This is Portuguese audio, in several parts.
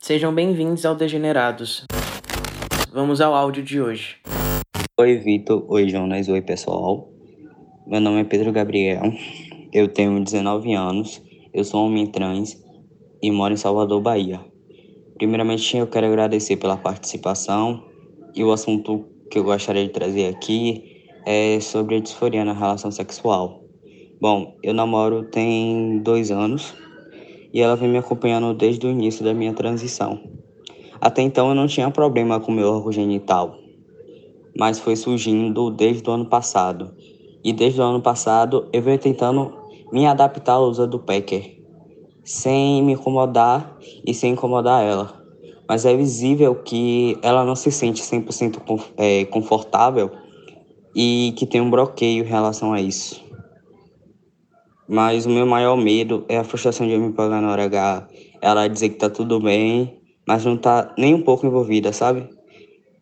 Sejam bem-vindos ao Degenerados. Vamos ao áudio de hoje. Oi, Vitor. Oi, Jonas. Oi, pessoal. Meu nome é Pedro Gabriel. Eu tenho 19 anos. Eu sou homem trans e moro em Salvador, Bahia. Primeiramente, eu quero agradecer pela participação e o assunto que eu gostaria de trazer aqui é sobre a disforia na relação sexual. Bom, eu namoro tem dois anos e ela vem me acompanhando desde o início da minha transição. Até então eu não tinha problema com meu órgão genital, mas foi surgindo desde o ano passado. E desde o ano passado eu venho tentando me adaptar ao uso do Packer, sem me incomodar e sem incomodar ela. Mas é visível que ela não se sente 100% é, confortável e que tem um bloqueio em relação a isso. Mas o meu maior medo é a frustração de eu me pagar na hora H, ela dizer que tá tudo bem, mas não tá nem um pouco envolvida, sabe?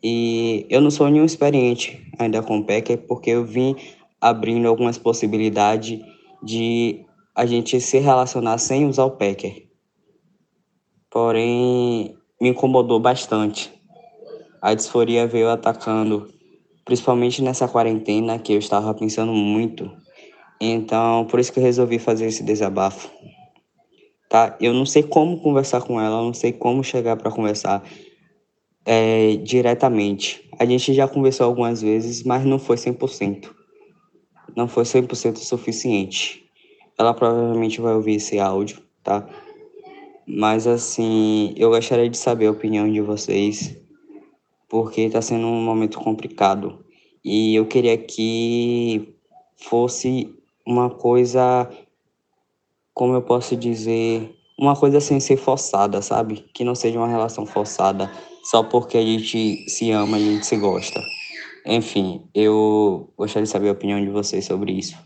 E eu não sou nenhum experiente ainda com o Packer, porque eu vim abrindo algumas possibilidades de a gente se relacionar sem usar o Packer. Porém, me incomodou bastante. A disforia veio atacando, principalmente nessa quarentena que eu estava pensando muito então, por isso que eu resolvi fazer esse desabafo. Tá? Eu não sei como conversar com ela, não sei como chegar para conversar é, diretamente. A gente já conversou algumas vezes, mas não foi 100%. Não foi 100% suficiente. Ela provavelmente vai ouvir esse áudio, tá? Mas assim, eu gostaria de saber a opinião de vocês, porque está sendo um momento complicado. E eu queria que fosse uma coisa, como eu posso dizer, uma coisa sem ser forçada, sabe? Que não seja uma relação forçada só porque a gente se ama e a gente se gosta. Enfim, eu gostaria de saber a opinião de vocês sobre isso.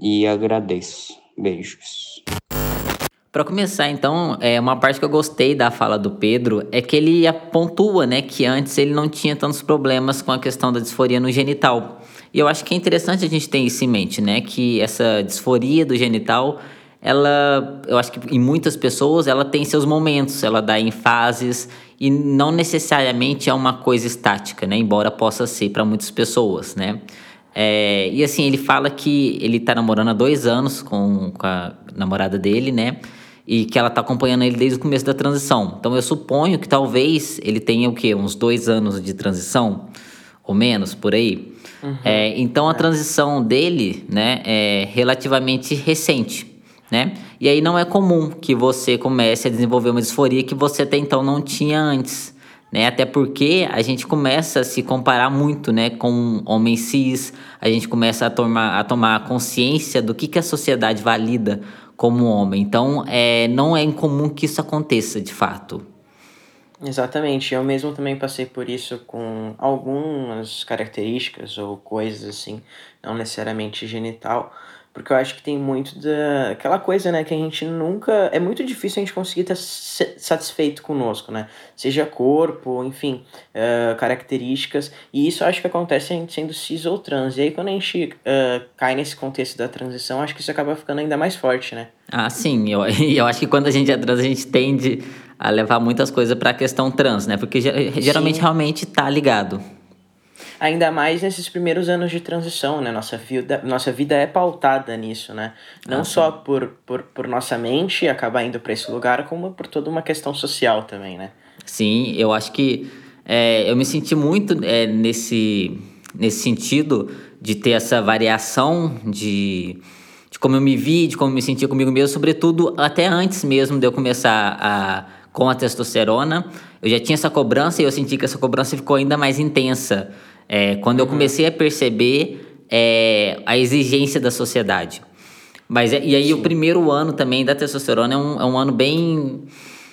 E agradeço. Beijos. Para começar, então, é uma parte que eu gostei da fala do Pedro é que ele pontua, né, que antes ele não tinha tantos problemas com a questão da disforia no genital. E eu acho que é interessante a gente ter isso em mente, né? Que essa disforia do genital, ela, eu acho que em muitas pessoas, ela tem seus momentos, ela dá em fases e não necessariamente é uma coisa estática, né? Embora possa ser para muitas pessoas, né? É, e assim, ele fala que ele tá namorando há dois anos com, com a namorada dele, né? E que ela tá acompanhando ele desde o começo da transição. Então eu suponho que talvez ele tenha o quê? Uns dois anos de transição, ou menos, por aí. Uhum. É, então a é. transição dele né, é relativamente recente. Né? E aí não é comum que você comece a desenvolver uma disforia que você até então não tinha antes. Né? Até porque a gente começa a se comparar muito né, com homens cis, a gente começa a tomar, a tomar consciência do que, que a sociedade valida como homem. Então é, não é incomum que isso aconteça de fato. Exatamente, eu mesmo também passei por isso com algumas características ou coisas assim, não necessariamente genital, porque eu acho que tem muito da aquela coisa, né, que a gente nunca é muito difícil a gente conseguir estar satisfeito conosco, né? Seja corpo, enfim, uh, características, e isso eu acho que acontece a gente sendo cis ou trans. E aí quando a gente uh, cai nesse contexto da transição, acho que isso acaba ficando ainda mais forte, né? Ah, sim, eu, eu acho que quando a gente é trans, a gente tende a levar muitas coisas para a questão trans, né? Porque geralmente sim. realmente tá ligado ainda mais nesses primeiros anos de transição, né? Nossa vida, nossa vida é pautada nisso, né? Não ah, só por, por, por nossa mente acabar indo para esse lugar, como por toda uma questão social também, né? Sim, eu acho que é, eu me senti muito é, nesse, nesse sentido de ter essa variação de, de como eu me vi, de como eu me sentia comigo mesmo, sobretudo até antes mesmo de eu começar a com a testosterona, eu já tinha essa cobrança e eu senti que essa cobrança ficou ainda mais intensa é, quando eu comecei a perceber é, a exigência da sociedade. Mas, é, e aí, Sim. o primeiro ano também da testosterona é um, é um ano bem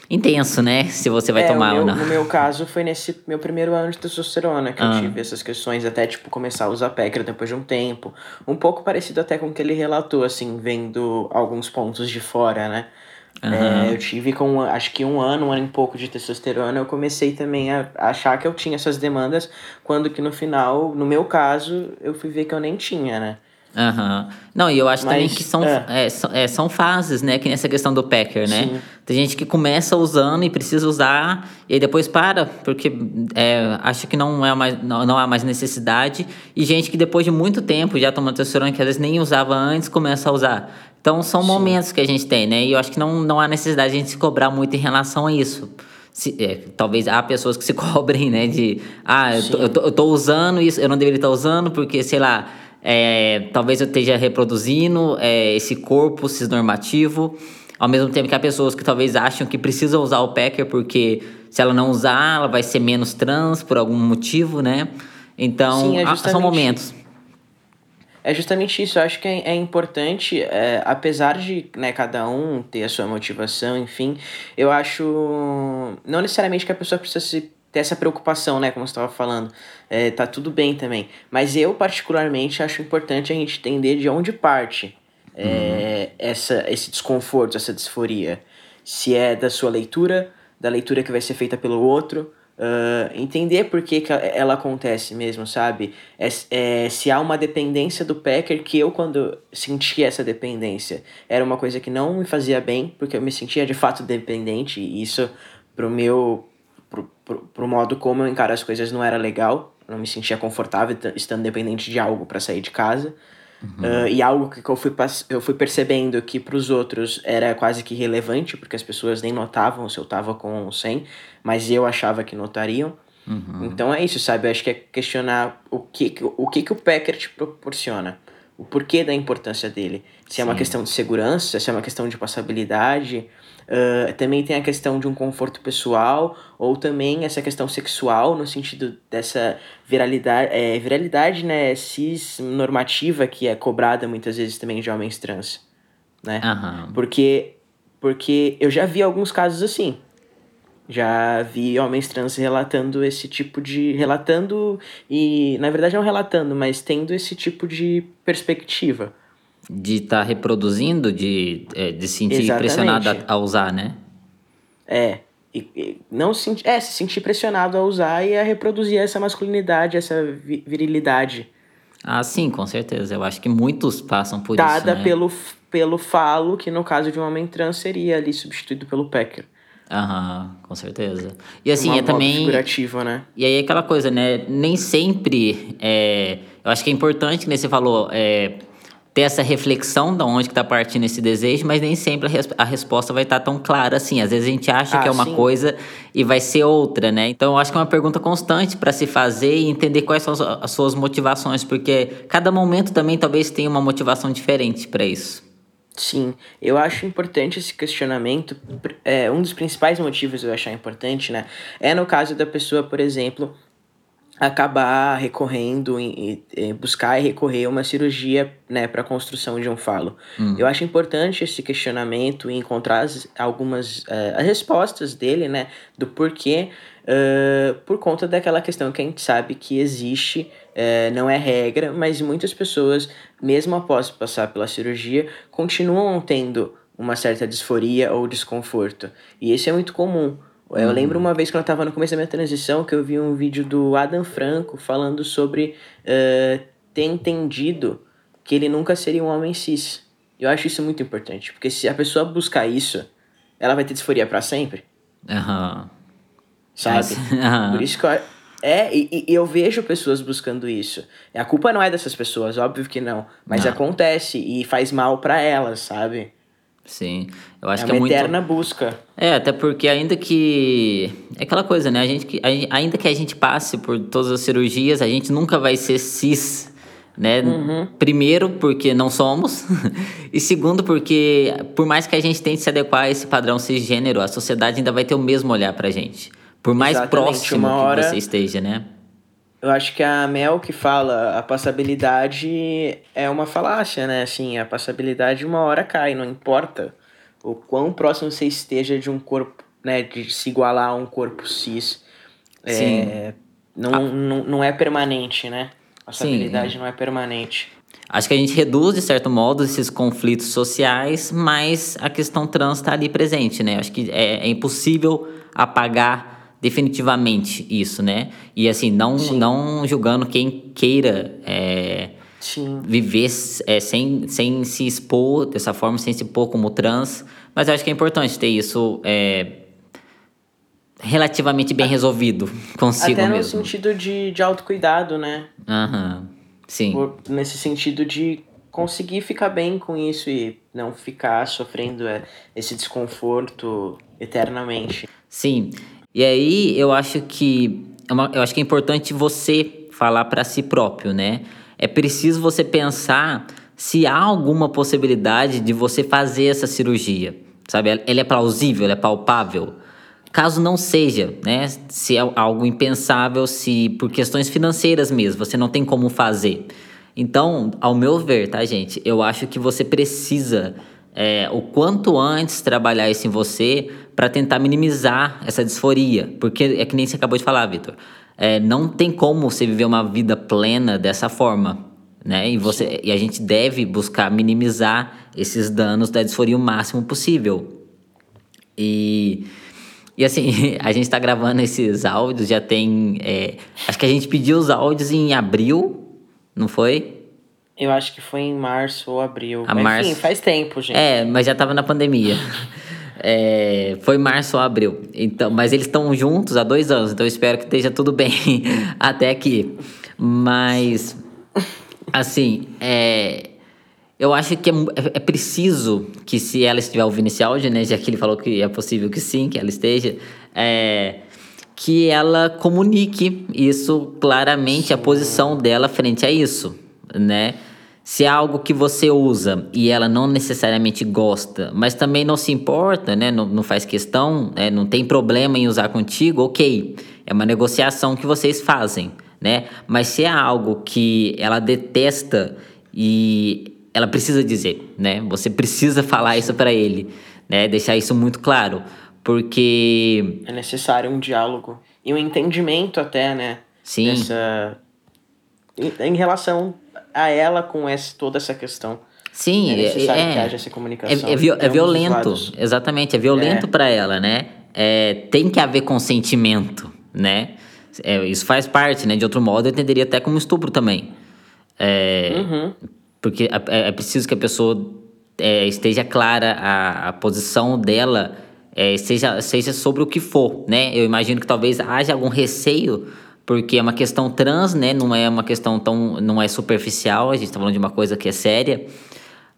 intenso, né? Se você vai é, tomar meu, ou não. No meu caso, foi nesse meu primeiro ano de testosterona que ah. eu tive essas questões, até, tipo, começar a usar Pécra depois de um tempo. Um pouco parecido até com o que ele relatou, assim, vendo alguns pontos de fora, né? Uhum. É, eu tive com acho que um ano, um ano e pouco de testosterona, eu comecei também a, achar que eu tinha essas demandas, quando que no final, no meu caso, eu fui ver que eu nem tinha, né? Uhum. Não, e eu acho Mas, também que são, é. É, são, é, são fases, né? Que nessa questão do packer, né? Sim. Tem gente que começa usando e precisa usar e depois para, porque é, acha que não, é mais, não, não há mais necessidade. E gente que depois de muito tempo já tomando testosterona, que às vezes nem usava antes, começa a usar. Então são Sim. momentos que a gente tem, né? E eu acho que não, não há necessidade de a gente se cobrar muito em relação a isso. Se, é, talvez há pessoas que se cobrem, né? De ah, eu tô, eu tô, eu, tô, usando isso, eu não deveria estar usando, porque, sei lá, é, talvez eu esteja reproduzindo é, esse corpo cisnormativo. Ao mesmo tempo que há pessoas que talvez acham que precisam usar o Packer porque se ela não usar, ela vai ser menos trans por algum motivo, né? Então, Sim, é são momentos. É justamente isso, eu acho que é, é importante, é, apesar de né, cada um ter a sua motivação, enfim, eu acho não necessariamente que a pessoa precisa se, ter essa preocupação, né, como você estava falando, é, tá tudo bem também, mas eu particularmente acho importante a gente entender de onde parte é, uhum. essa, esse desconforto, essa disforia, se é da sua leitura, da leitura que vai ser feita pelo outro, Uh, entender por que, que ela acontece mesmo, sabe? É, é, se há uma dependência do Packer, que eu, quando senti essa dependência, era uma coisa que não me fazia bem, porque eu me sentia de fato dependente, e isso, pro meu. Pro, pro, pro modo como eu encaro as coisas, não era legal. Não me sentia confortável estando dependente de algo para sair de casa. Uhum. Uh, e algo que eu fui, eu fui percebendo que para os outros era quase que relevante, porque as pessoas nem notavam se eu tava com 100, mas eu achava que notariam. Uhum. Então é isso, sabe? Eu acho que é questionar o que, o que, que o Packer te proporciona, o porquê da importância dele. Se Sim. é uma questão de segurança, se é uma questão de passabilidade, Uh, também tem a questão de um conforto pessoal, ou também essa questão sexual, no sentido dessa viralidade, é, viralidade né, cis normativa que é cobrada muitas vezes também de homens trans. Né? Uhum. Porque, porque eu já vi alguns casos assim. Já vi homens trans relatando esse tipo de. relatando e. Na verdade, não relatando, mas tendo esse tipo de perspectiva de estar tá reproduzindo, de, é, de se sentir Exatamente. pressionado a, a, usar, né? É. E, e, não se, é, se sentir pressionado a usar e a reproduzir essa masculinidade, essa virilidade. Ah, sim, com certeza. Eu acho que muitos passam por Dada isso. Dada né? pelo, pelo falo, que no caso de um homem trans seria ali substituído pelo Packer. Aham, com certeza. E assim, Uma é também. figurativa, né? E aí aquela coisa, né? Nem sempre. É... Eu acho que é importante, né, você falou. É ter essa reflexão de onde que tá partindo esse desejo, mas nem sempre a, res a resposta vai estar tá tão clara assim. Às vezes a gente acha ah, que é uma sim. coisa e vai ser outra, né? Então eu acho que é uma pergunta constante para se fazer e entender quais são as suas motivações, porque cada momento também talvez tenha uma motivação diferente para isso. Sim, eu acho importante esse questionamento. É, um dos principais motivos eu achar importante, né? É no caso da pessoa, por exemplo, acabar recorrendo e, e buscar e recorrer a uma cirurgia né, para a construção de um falo. Hum. Eu acho importante esse questionamento e encontrar as, algumas uh, as respostas dele, né, do porquê, uh, por conta daquela questão que a gente sabe que existe, uh, não é regra, mas muitas pessoas, mesmo após passar pela cirurgia, continuam tendo uma certa disforia ou desconforto. E isso é muito comum. Eu Uhum. lembro uma vez quando eu tava no começo da minha transição que eu vi um vídeo do Adam Franco falando sobre eh, ter entendido que ele nunca seria um homem cis. Eu acho isso muito importante, porque se a pessoa buscar isso, ela vai ter disforia pra sempre, Aham. Sabe? Por isso que eu, é, e, e eu vejo pessoas buscando isso. A culpa não é dessas pessoas, óbvio que não, mas Não. acontece e faz mal pra elas, sabe? Sim. Eu acho é que uma é muito. eterna busca. É, até porque ainda que. É aquela coisa, né? A gente, ainda que a gente passe por todas as cirurgias, a gente nunca vai ser cis, né? Primeiro, porque não somos. e segundo, porque por mais que a gente tente se adequar a esse padrão cisgênero, a sociedade ainda vai ter o mesmo olhar pra gente. Por mais Exatamente, próximo hora- que você esteja, né? Eu acho que a Mel que fala a passabilidade é uma falácia, né? Assim, a passabilidade uma hora cai, não importa o quão próximo você esteja de um corpo, né? De se igualar a um corpo cis. Sim. É, não, não, não é permanente, né? A passabilidade não é permanente. Acho que a gente reduz, de certo modo, esses conflitos sociais, mas a questão trans está ali presente, né? Acho que é, é impossível apagar definitivamente isso, né? E assim, não, não julgando quem queira é, viver é, sem, sem se expor dessa forma, sem se expor como trans, mas eu acho que é importante ter isso é, relativamente bem resolvido consigo Até no mesmo. sentido de, de autocuidado, né? Aham, sim. Por- nesse sentido de conseguir ficar bem com isso e não ficar sofrendo é, esse desconforto eternamente. Sim. E aí eu acho que é eu acho que é importante você falar para si próprio, né? É preciso você pensar se há alguma possibilidade de você fazer essa cirurgia, sabe? Ela é plausível, ela é palpável. Caso não seja, né? Se é algo impensável, se por questões financeiras mesmo, você não tem como fazer. Então, ao meu ver, tá, gente? Eu acho que você precisa é, o quanto antes trabalhar isso em você para tentar minimizar essa disforia. Porque é que nem você acabou de falar, Vitor. É, não tem como você viver uma vida plena dessa forma. Né? E, você, e a gente deve buscar minimizar esses danos da disforia o máximo possível. E, e assim, a gente tá gravando esses áudios, já tem. é, acho que a gente pediu os áudios em abril, não foi? Eu acho que foi em março ou abril. A Mas, março. Enfim, faz tempo, gente. É, mas já tava na pandemia. É, foi março ou abril. Então, mas eles estão juntos há dois anos, então eu espero que esteja tudo bem até aqui. Mas, assim, é, eu acho que é, é preciso que, se ela estiver ouvindo esse áudio, né, já que ele falou que é possível que sim, que ela esteja, é, que ela comunique isso claramente, a posição dela frente a isso, né? Se é algo que você usa e ela não necessariamente gosta, mas também não se importa, né? Não, não faz questão, né? não tem problema em usar contigo, ok. É uma negociação que vocês fazem, né? Mas se é algo que ela detesta e ela precisa dizer, né? Você precisa falar isso para ele, né? Deixar isso muito claro, porque É necessário um diálogo. E um entendimento até, né? Sim. Dessa... Em, em relação a ela com essa, toda essa questão. Sim, É necessário é, que haja essa comunicação É, é, é violento, exatamente, é violento É. pra ela, né? É, tem que haver consentimento, né? É, isso faz parte, né? De outro modo, eu entenderia até como estupro também. É, Uhum. Porque é, é preciso que a pessoa é, esteja clara a, a posição dela, é, seja, seja sobre o que for, né? Eu imagino que talvez haja algum receio, porque é uma questão trans, né? Não é uma questão tão. não é superficial, a gente tá falando de uma coisa que é séria,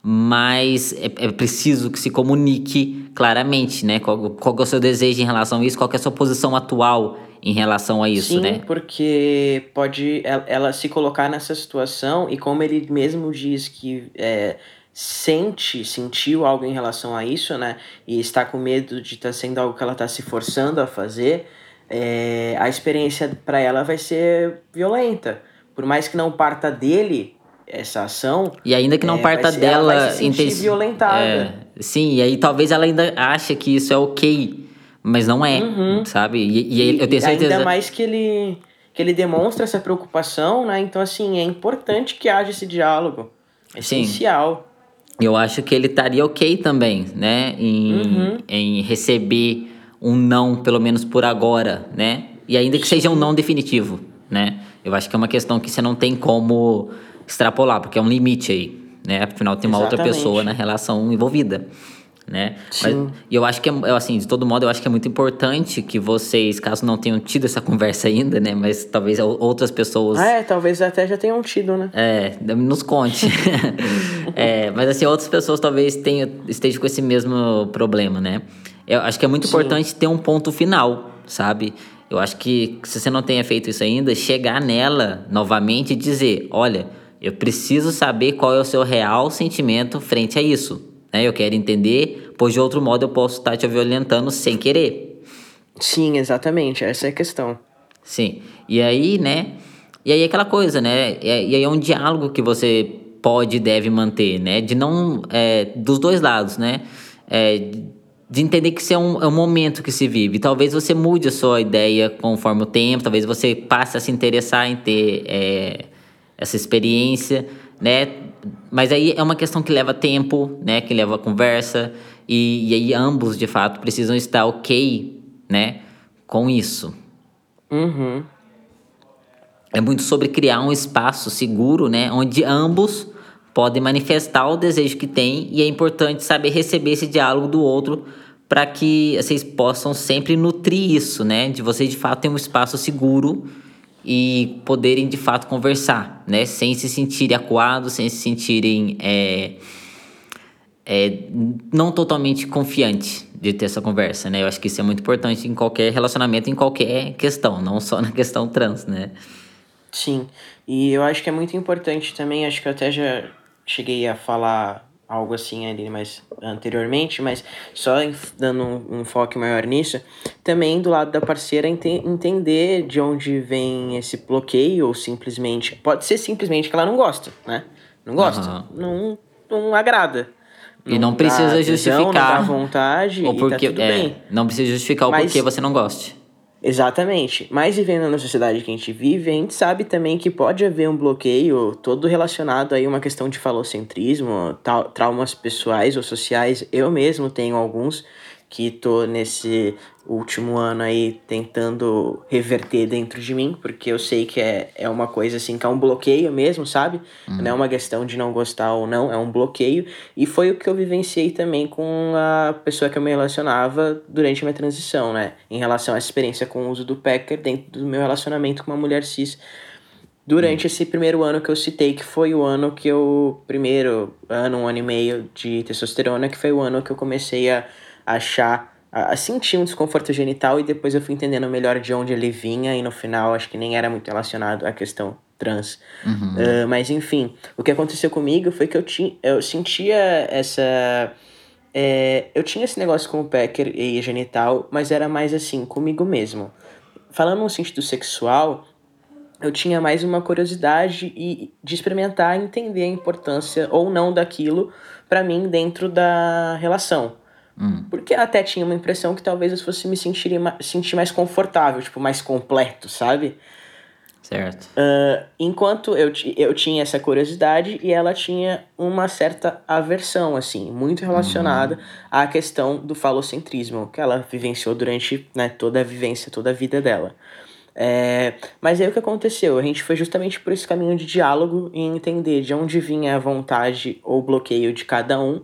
mas é, é preciso que se comunique claramente, né? Qual, qual é o seu desejo em relação a isso, qual é a sua posição atual em relação a isso, Sim, né? porque pode ela, se colocar nessa situação e como ele mesmo diz que é, sente, sentiu algo em relação a isso, né? E está com medo de estar sendo algo que ela está se forçando a fazer. É, a experiência para ela vai ser violenta. Por mais que não parta dele essa ação. E ainda que não é, parta ser- dela. ela vai se sentir intensi- violentada. É, sim, e aí talvez ela ainda ache que isso é ok, mas não é, sabe? E, e aí eu tenho certeza. Ainda mais que ele, que ele demonstra essa preocupação, né? Então, assim, é importante que haja esse diálogo. É Sim. essencial. Eu acho que ele estaria ok também, né? Em, Uhum. em receber um não, pelo menos por agora, né? E ainda que seja um não definitivo, né? Eu acho que é uma questão que você não tem como extrapolar, porque é um limite aí, né? Afinal, tem uma outra Exatamente. pessoa na relação envolvida, né? Mas, e eu acho que, é, assim, de todo modo, eu acho que é muito importante que vocês, caso não tenham tido essa conversa ainda, né? Mas talvez outras pessoas... Ah, é, talvez até já tenham tido, né? É, nos conte. É, mas assim, outras pessoas talvez tenham, estejam com esse mesmo problema, né? Eu acho que é muito Sim. importante ter um ponto final, sabe? Eu acho que se você não tenha feito isso ainda, chegar nela novamente e dizer: olha, eu preciso saber qual é o seu real sentimento frente a isso. Né? Eu quero entender, pois de outro modo eu posso estar te violentando sem querer. Sim, exatamente. Essa é a questão. Sim. E aí, né? E aí aquela coisa, né? E e aí é um diálogo que você pode e deve manter, né? De não. é, dos dois lados, né? É, de entender que isso é um, é um momento que se vive. Talvez você mude a sua ideia conforme o tempo, talvez você passe a se interessar em ter é, essa experiência, né? Mas aí é uma questão que leva tempo, né? Que leva conversa. E, e aí ambos, de fato, precisam estar ok, né? Com isso. Uhum. É muito sobre criar um espaço seguro, né? Onde ambos podem manifestar o desejo que têm e é importante saber receber esse diálogo do outro para que vocês possam sempre nutrir isso, né? De vocês de fato terem um espaço seguro e poderem de fato conversar, né? Sem se sentirem acuados, sem se sentirem é, é, não totalmente confiante de ter essa conversa, né? Eu acho que isso é muito importante em qualquer relacionamento, em qualquer questão, não só na questão trans, né? Sim. E eu acho que é muito importante também, acho que eu até já cheguei a falar algo assim ali mais anteriormente, mas só dando um, um foco maior nisso, também do lado da parceira ente- entender de onde vem esse bloqueio ou simplesmente, pode ser simplesmente que ela não gosta, né? Não gosta, Aham. não, não agrada. E não dá precisa justificar. Não dá vontade Ou e porque, tá é. Não precisa justificar o porquê você não goste. Exatamente. Mas vivendo na sociedade que a gente vive, a gente sabe também que pode haver um bloqueio todo relacionado aí a uma questão de falocentrismo, traumas pessoais ou sociais. Eu mesmo tenho alguns que tô nesse último ano aí tentando reverter dentro de mim, porque eu sei que é, é uma coisa assim, que é um bloqueio mesmo, sabe? Não é uma questão de não gostar ou não, é um bloqueio. E foi o que eu vivenciei também com a pessoa que eu me relacionava durante a minha transição, né? Em relação à experiência com o uso do Packer dentro do meu relacionamento com uma mulher cis. Durante esse primeiro ano que eu citei, que foi o ano que eu. Primeiro ano, um ano e meio de testosterona, que foi o ano que eu comecei a achar. A, sentir um desconforto genital e depois eu fui entendendo melhor de onde ele vinha, e no final acho que nem era muito relacionado à questão trans. Ah, mas enfim, o que aconteceu comigo foi que eu, tinha, eu sentia essa. é, eu tinha esse negócio com o Packer e genital, mas era mais assim, comigo mesmo. Falando no sentido sexual, eu tinha mais uma curiosidade e de experimentar e entender a importância ou não daquilo pra mim dentro da relação. Porque eu até tinha uma impressão que talvez eu fosse me sentir, sentir mais confortável, tipo, mais completo, sabe? Certo. Ah, enquanto eu, eu tinha essa curiosidade e ela tinha uma certa aversão, assim, muito relacionada à questão do falocentrismo, que ela vivenciou durante né, toda a vivência, toda a vida dela. É, mas aí o que aconteceu? A gente foi justamente por esse caminho de diálogo e entender de onde vinha a vontade ou bloqueio de cada um.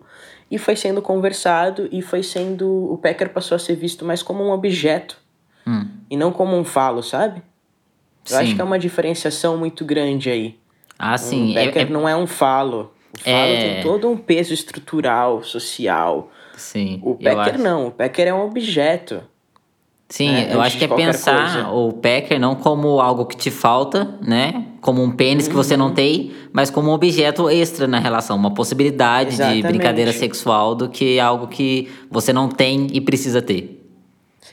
E foi sendo conversado e foi sendo. O Packer passou a ser visto mais como um objeto Hum. e não como um falo, sabe? Eu acho Sim. que é uma diferenciação muito grande aí. Ah, sim. o é- Becker é- não é um falo. O falo É. tem todo um peso estrutural, social. sim. O eu Becker acho. não. O Becker é um objeto. Sim, né, eu acho de que é pensar coisa. o Packer não como algo que te falta, né? Como um pênis que você Uhum. não tem, mas como um objeto extra na relação, uma possibilidade de Exatamente. brincadeira sexual do que algo que você não tem e precisa ter.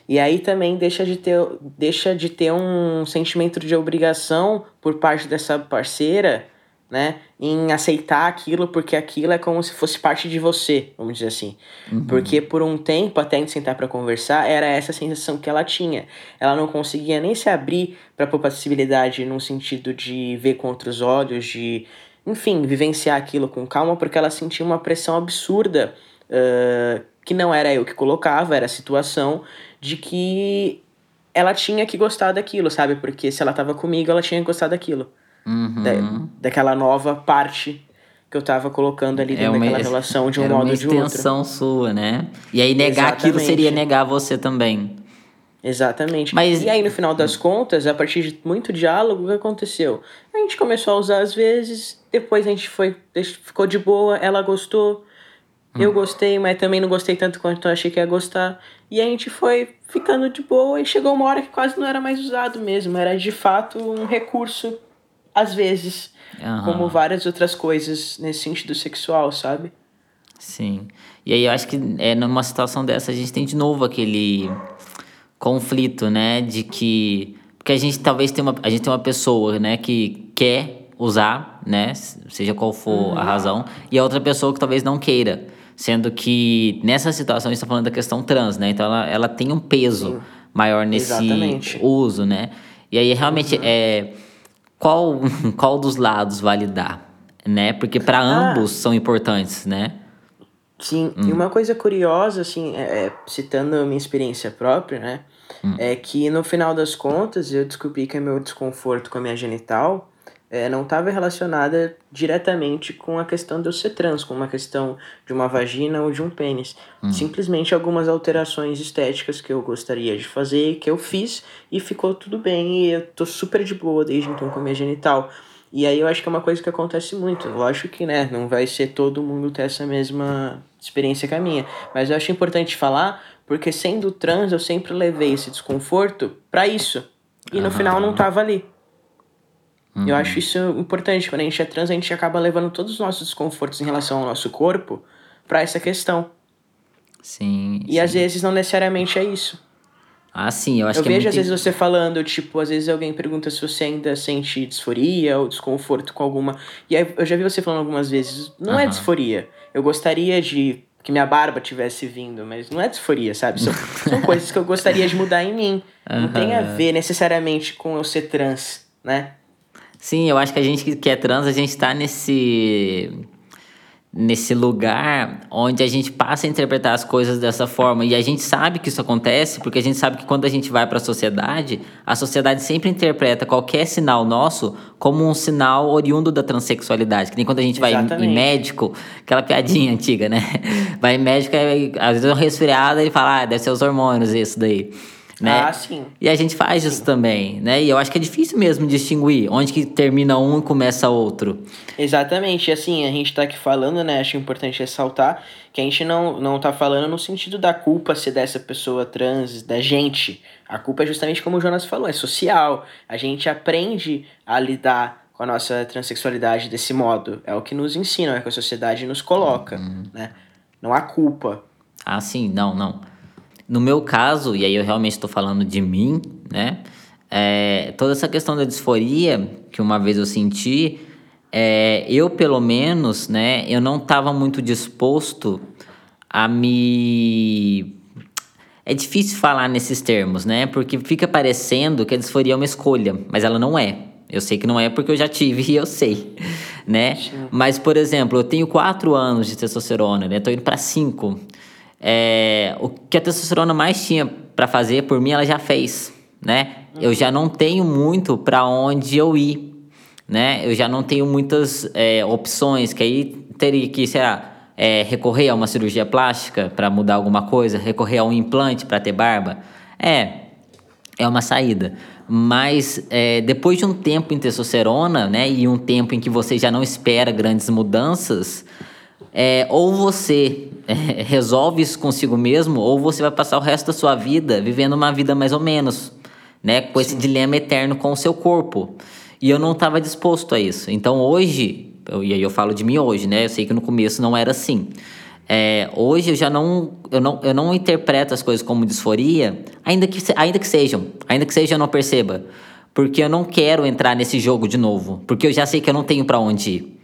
E aí também deixa de ter, deixa de ter um sentimento de obrigação por parte dessa parceira, né? Em aceitar aquilo, porque aquilo é como se fosse parte de você, vamos dizer assim. Uhum. Porque por um tempo, até a gente sentar para conversar, era essa sensação que ela tinha. Ela não conseguia nem se abrir para possibilidade no sentido de ver com outros olhos, de, enfim, vivenciar aquilo com calma, porque ela sentia uma pressão absurda. Uh, que não era eu que colocava, era a situação de que ela tinha que gostar daquilo, sabe? Porque se ela tava comigo, ela tinha que gostar daquilo. Uhum. Da, daquela nova parte que eu tava colocando ali é dentro é uma, daquela relação de um modo ou de outro. uma extensão sua, né? E aí negar Exatamente. aquilo seria negar você também. Exatamente. Mas... E aí, no final das contas, a partir de muito diálogo, o que aconteceu? A gente começou a usar às vezes, depois a gente foi, ficou de boa, ela gostou, hum. eu gostei, mas também não gostei tanto quanto eu achei que ia gostar. E a gente foi ficando de boa e chegou uma hora que quase não era mais usado mesmo. Era de fato um recurso, às vezes, uhum. como várias outras coisas nesse sentido sexual, sabe? Sim. E aí eu acho que é, numa situação dessa a gente tem de novo aquele conflito, né? De que. Porque a gente talvez tem uma, a gente tem uma pessoa, né, que quer usar, né? Seja qual for uhum. a razão, e a outra pessoa que talvez não queira. Sendo que nessa situação a gente está falando da questão trans, né? Então ela, ela tem um peso Sim. maior nesse Exatamente. uso, né? E aí realmente uhum. é qual qual dos lados vale dar, né? Porque para ah. ambos são importantes, né? Sim, hum. e uma coisa curiosa, assim, é, é, citando a minha experiência própria, né? Hum. É que no final das contas eu descobri que meu desconforto com a minha genital é, não estava relacionada diretamente com a questão de eu ser trans, com uma questão de uma vagina ou de um pênis. Hum. Simplesmente algumas alterações estéticas que eu gostaria de fazer, que eu fiz e ficou tudo bem. E eu tô super de boa desde então com a minha genital. E aí eu acho que é uma coisa que acontece muito. Lógico que, né, não vai ser todo mundo ter essa mesma experiência que a minha. Mas eu acho importante falar, porque sendo trans eu sempre levei esse desconforto para isso. E no final não tava ali. Uhum. Eu acho isso importante. Quando a gente é trans, a gente acaba levando todos os nossos desconfortos em relação ao nosso corpo para essa questão. Sim. E sim. às vezes não necessariamente é isso. Ah, sim, eu acho eu que Eu vejo é às vezes você falando, tipo, às vezes alguém pergunta se você ainda sente disforia ou desconforto com alguma. E aí eu já vi você falando algumas vezes, não uhum. é disforia. Eu gostaria de que minha barba tivesse vindo, mas não é disforia, sabe? São, são coisas que eu gostaria de mudar em mim. Uhum. Não tem a ver necessariamente com eu ser trans, né? Sim, eu acho que a gente que é trans, a gente está nesse nesse lugar onde a gente passa a interpretar as coisas dessa forma e a gente sabe que isso acontece porque a gente sabe que quando a gente vai para a sociedade, a sociedade sempre interpreta qualquer sinal nosso como um sinal oriundo da transexualidade. Que nem quando a gente Exatamente. vai em, médico, aquela piadinha antiga, né? Vai em médico, às vezes é um resfriado, ele fala, ah, deve ser os hormônios isso daí né? Ah, sim. E a gente faz sim. isso também, né? E eu acho que é difícil mesmo distinguir onde que termina um e começa outro. Exatamente. Assim, a gente tá aqui falando, né? Acho importante ressaltar que a gente não, não tá falando no sentido da culpa ser dessa pessoa trans, da gente. A culpa é justamente como o Jonas falou, é social. A gente aprende a lidar com a nossa transexualidade desse modo. É o que nos ensinam, é o que a sociedade nos coloca, uhum. né? Não há culpa. Ah, sim, não, não. No meu caso, e aí eu realmente estou falando de mim, né? É, toda essa questão da disforia que uma vez eu senti, é, eu pelo menos, né? Eu não estava muito disposto a me é difícil falar nesses termos, né? Porque fica parecendo que a disforia é uma escolha, mas ela não é. Eu sei que não é porque eu já tive e eu sei, né? Mas, por exemplo, eu tenho quatro anos de testosterona, né? Tô indo para cinco. É, o que a testosterona mais tinha para fazer por mim, ela já fez, né? Eu já não tenho muito para onde eu ir, né? Eu já não tenho muitas é, opções, que aí teria que, sei lá, é, recorrer a uma cirurgia plástica para mudar alguma coisa, recorrer a um implante para ter barba. É, é uma saída. Mas é, depois de um tempo em testosterona, né, e um tempo em que você já não espera grandes mudanças, é, ou você é, resolve isso consigo mesmo, ou você vai passar o resto da sua vida vivendo uma vida mais ou menos, né? Com esse dilema eterno com o seu corpo. E eu não estava disposto a isso. Então hoje, eu, e aí eu falo de mim hoje, né? Eu sei que no começo não era assim. É, hoje eu já não eu, não. eu não interpreto as coisas como disforia, ainda que, ainda que sejam. Ainda que seja, eu não perceba. Porque eu não quero entrar nesse jogo de novo. Porque eu já sei que eu não tenho para onde ir.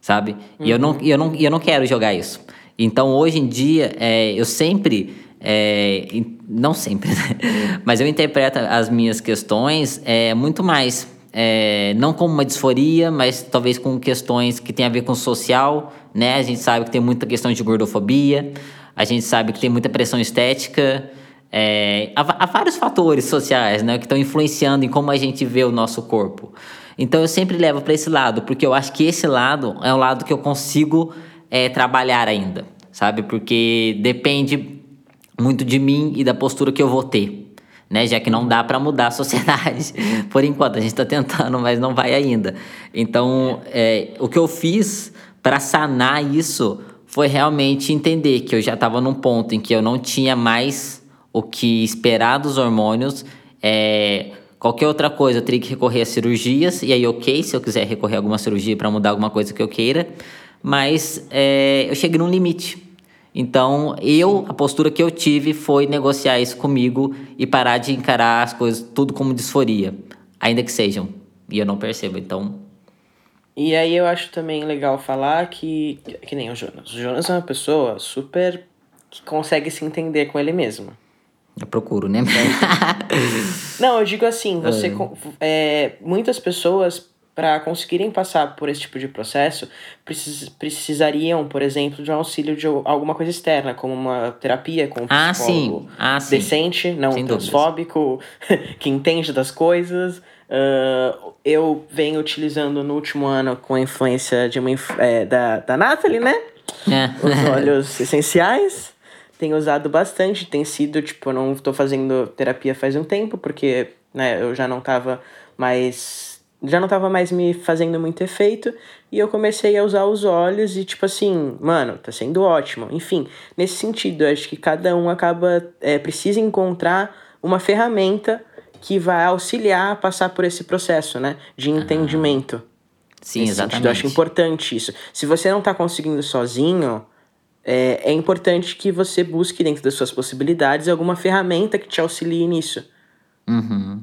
Sabe? Uhum. E eu não, eu, não, eu não quero jogar isso. Então, hoje em dia, é, eu sempre. É, não sempre, né? mas eu interpreto as minhas questões é, muito mais é, não como uma disforia, mas talvez com questões que têm a ver com social, né? A gente sabe que tem muita questão de gordofobia, a gente sabe que tem muita pressão estética, é, há, há, vários fatores sociais, né, que estão influenciando em como a gente vê o nosso corpo. Então eu sempre levo para esse lado, porque eu acho que esse lado é um lado que eu consigo é, trabalhar ainda, sabe? Porque depende muito de mim e da postura que eu vou ter né? Já que não dá para mudar a sociedade. Por enquanto, a gente está tentando, mas não vai ainda. Então, é, o que eu fiz para sanar isso foi realmente entender que eu já estava num ponto em que eu não tinha mais o que esperar dos hormônios. É, qualquer outra coisa eu teria que recorrer a cirurgias, e aí, ok, se eu quiser recorrer a alguma cirurgia para mudar alguma coisa que eu queira, mas é, eu cheguei num limite. Então, eu, a postura que eu tive foi negociar isso comigo e parar de encarar as coisas tudo como disforia, ainda que sejam. E eu não percebo, então. E aí eu acho também legal falar que, que nem o Jonas. O Jonas é uma pessoa super que consegue se entender com ele mesmo. Eu procuro, né? não, eu digo assim, você. É. É, muitas pessoas para conseguirem passar por esse tipo de processo, precis precisariam, por exemplo, de um auxílio de alguma coisa externa, como uma terapia com um ah, psicólogo sim. Ah, sim. decente, não Sem transfóbico, que entende das coisas. Uh, eu venho utilizando no último ano com a influência de uma é, da, da Nathalie, né? É. Os olhos essenciais. Tenho usado bastante, tem sido, tipo, eu não estou fazendo terapia faz um tempo, porque né, eu já não estava mais já não estava mais me fazendo muito efeito e eu comecei a usar os olhos e tipo assim, mano, tá sendo ótimo. Enfim, nesse sentido, acho que cada um acaba é, precisa encontrar uma ferramenta que vai auxiliar a passar por esse processo, né, de entendimento. Sim, nesse exatamente. Sentido. Eu acho importante isso. Se você não tá conseguindo sozinho, é, é importante que você busque dentro das suas possibilidades alguma ferramenta que te auxilie nisso. Uhum.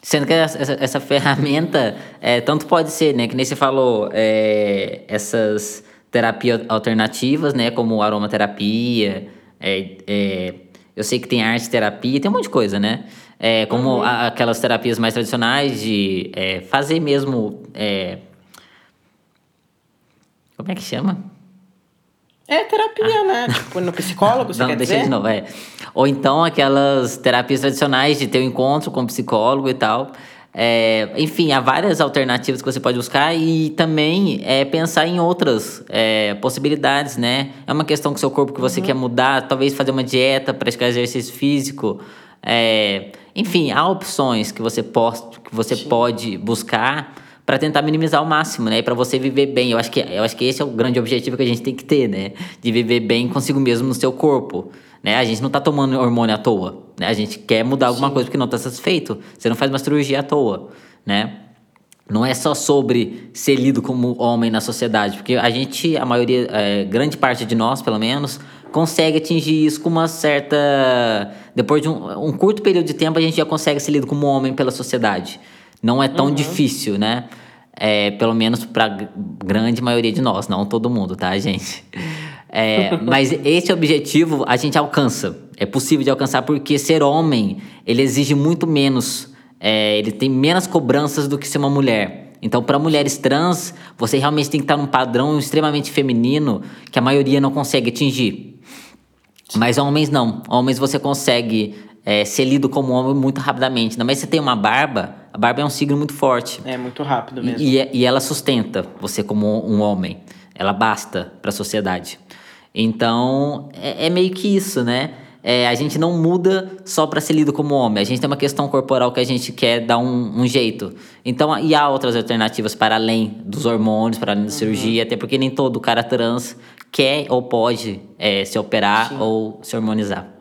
Sendo que essa, essa ferramenta, é, tanto pode ser, né? Que nem você falou, é, essas terapias alternativas, né? Como aromaterapia, é, é, eu sei que tem arte terapia, tem um monte de coisa, né? É, como uhum. a, aquelas terapias mais tradicionais de é, fazer mesmo. É, como é que chama? É terapia, ah. né? Tipo, no psicólogo, você Não, quer deixa dizer? de novo, é. Ou então aquelas terapias tradicionais de ter um encontro com o psicólogo e tal. É, enfim, há várias alternativas que você pode buscar e também é, pensar em outras é, possibilidades, né? É uma questão com o seu corpo que você uhum. quer mudar, talvez fazer uma dieta, praticar exercício físico. É, enfim, há opções que você, pode, que você pode buscar para tentar minimizar ao máximo, né? E para você viver bem. Eu acho que eu acho que esse é o grande objetivo que a gente tem que ter, né? De viver bem consigo mesmo no seu corpo, né? A gente não tá tomando hormônio à toa, né? A gente quer mudar alguma Sim. coisa porque não tá satisfeito. Você não faz uma cirurgia à toa, né? Não é só sobre ser lido como homem na sociedade, porque a gente, a maioria, é, grande parte de nós, pelo menos, consegue atingir isso com uma certa. Depois de um, um curto período de tempo, a gente já consegue ser lido como homem pela sociedade. Não é tão uhum. difícil, né? É, pelo menos para grande maioria de nós, não todo mundo, tá, gente? É, mas esse objetivo a gente alcança. É possível de alcançar porque ser homem ele exige muito menos, é, ele tem menos cobranças do que ser uma mulher. Então, para mulheres trans, você realmente tem que estar num padrão extremamente feminino que a maioria não consegue atingir. Mas homens não. Homens você consegue é, ser lido como homem muito rapidamente. Mas você tem uma barba, a barba é um signo muito forte. É muito rápido mesmo. E, e, e ela sustenta você como um homem. Ela basta para a sociedade. Então, é, é, meio que isso, né? É, a gente não muda só para ser lido como homem. A gente tem uma questão corporal que a gente quer dar um, um, jeito. Então, e há outras alternativas para além dos hormônios, para além da uhum. cirurgia, até porque nem todo cara trans quer ou pode é, se operar Sim. ou se hormonizar.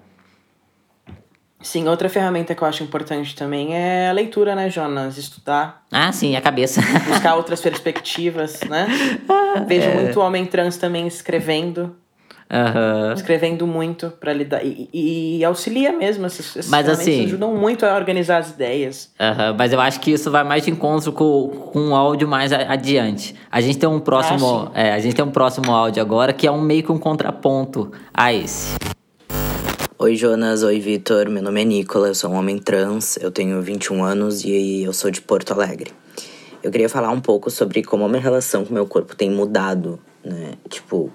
Sim, outra ferramenta que eu acho importante também é a leitura, né, Jonas? Estudar. Ah, sim, a cabeça. Buscar outras perspectivas, né? Vejo é... muito homem trans também escrevendo. Aham. escrevendo muito pra lidar. E, e- e auxilia mesmo, essas, essas Mas, assim- ajudam muito a organizar as ideias. Aham, mas eu acho que isso vai mais de encontro com, com um áudio mais adiante. A gente tem um próximo, Ah, é, a gente tem um próximo áudio agora que é um meio que um contraponto a esse. Oi Jonas, oi Vitor, meu nome é Nicola, eu sou um homem trans, eu tenho 21 anos e eu sou de Porto Alegre. Eu queria falar um pouco sobre como a minha relação com o meu corpo tem mudado, né? Tipo,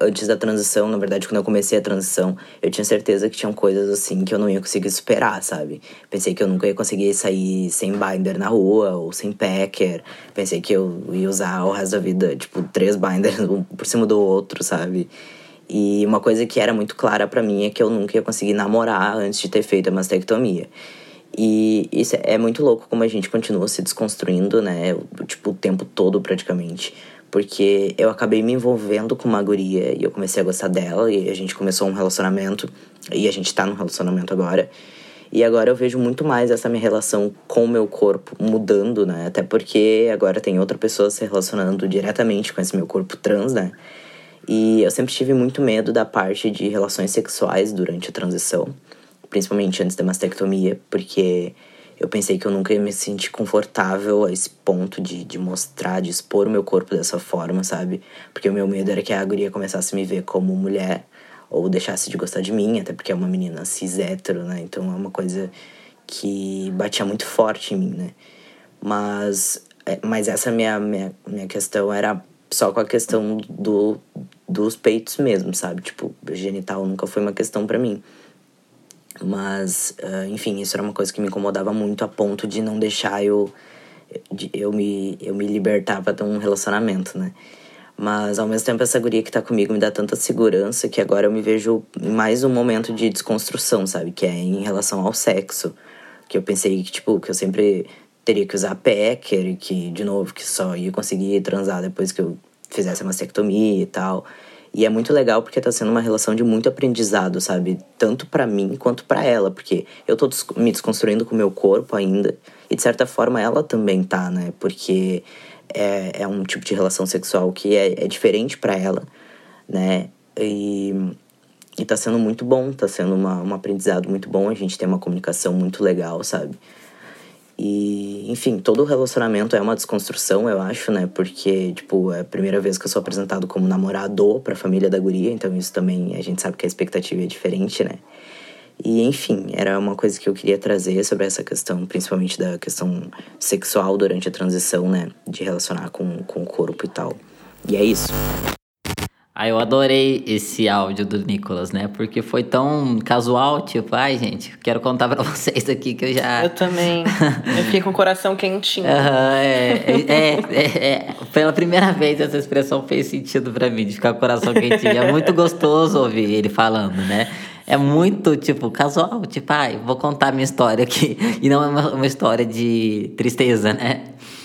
antes da transição, na verdade, quando eu comecei a transição, eu tinha certeza que tinham coisas assim que eu não ia conseguir superar, sabe? Pensei que eu nunca ia conseguir sair sem binder na rua ou sem packer. Pensei que eu ia usar o resto da vida, tipo, três binders um por cima do outro, sabe? E uma coisa que era muito clara pra mim é que eu nunca ia conseguir namorar antes de ter feito a mastectomia. E isso é muito louco como a gente continua se desconstruindo, né? Tipo, o tempo todo praticamente. Porque eu acabei me envolvendo com uma guria e eu comecei a gostar dela e a gente começou um relacionamento. E a gente tá num relacionamento agora. E agora eu vejo muito mais essa minha relação com o meu corpo mudando, né? Até porque agora tem outra pessoa se relacionando diretamente com esse meu corpo trans, né? E eu sempre tive muito medo da parte de relações sexuais durante a transição, principalmente antes da mastectomia, porque eu pensei que eu nunca ia me sentir confortável a esse ponto de, de mostrar, de expor o meu corpo dessa forma, sabe? Porque o meu medo era que a guria começasse a me ver como mulher ou deixasse de gostar de mim, até porque é uma menina cis hétero, né? Então é uma coisa que batia muito forte em mim, né? Mas, é, mas essa minha, minha, minha questão era só com a questão do, dos peitos mesmo, sabe? Tipo, genital nunca foi uma questão pra mim. Mas, ah, enfim, isso era uma coisa que me incomodava muito a ponto de não deixar eu, eu, me, eu me libertar pra ter um relacionamento, né? Mas ao mesmo tempo essa guria que tá comigo me dá tanta segurança que agora eu me vejo em mais um momento de desconstrução, sabe? Que é em relação ao sexo. Que eu pensei que, tipo, que eu sempre teria que usar packer que, de novo, que só ia conseguir transar depois que eu fizesse a mastectomia e tal. E é muito legal porque tá sendo uma relação de muito aprendizado, sabe? Tanto pra mim quanto pra ela, porque eu tô me desconstruindo com o meu corpo ainda. E de certa forma ela também tá, né? Porque é, é um tipo de relação sexual que é, é diferente pra ela, né? E, e tá sendo muito bom, tá sendo uma, um aprendizado muito bom. A gente tem uma comunicação muito legal, sabe? E, enfim, todo relacionamento é uma desconstrução, eu acho, né? Porque, tipo, é a primeira vez que eu sou apresentado como namorado pra família da guria, então isso também a gente sabe que a expectativa é diferente, né? E, enfim, era uma coisa que eu queria trazer sobre essa questão, principalmente da questão sexual durante a transição, né? De relacionar com, com o corpo e tal. E é isso. Ah, eu adorei esse áudio do Nicolas, né? Porque foi tão casual, tipo, ai, gente, quero contar pra vocês aqui que eu já. Eu também. eu fiquei com o coração quentinho. Aham, é, é, é, é. Pela primeira vez essa expressão fez sentido pra mim, de ficar com o coração quentinho. É muito gostoso ouvir ele falando, né? É muito, tipo, casual. Tipo, ai, vou contar minha história aqui. E não é uma, uma história de tristeza, né?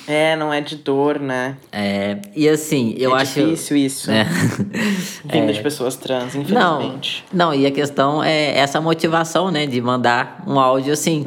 É, não é de dor, né? É, e assim, eu é acho. difícil isso. É. Vindo de pessoas trans, Não, infelizmente. não, e a questão é essa motivação, né, de mandar um áudio assim,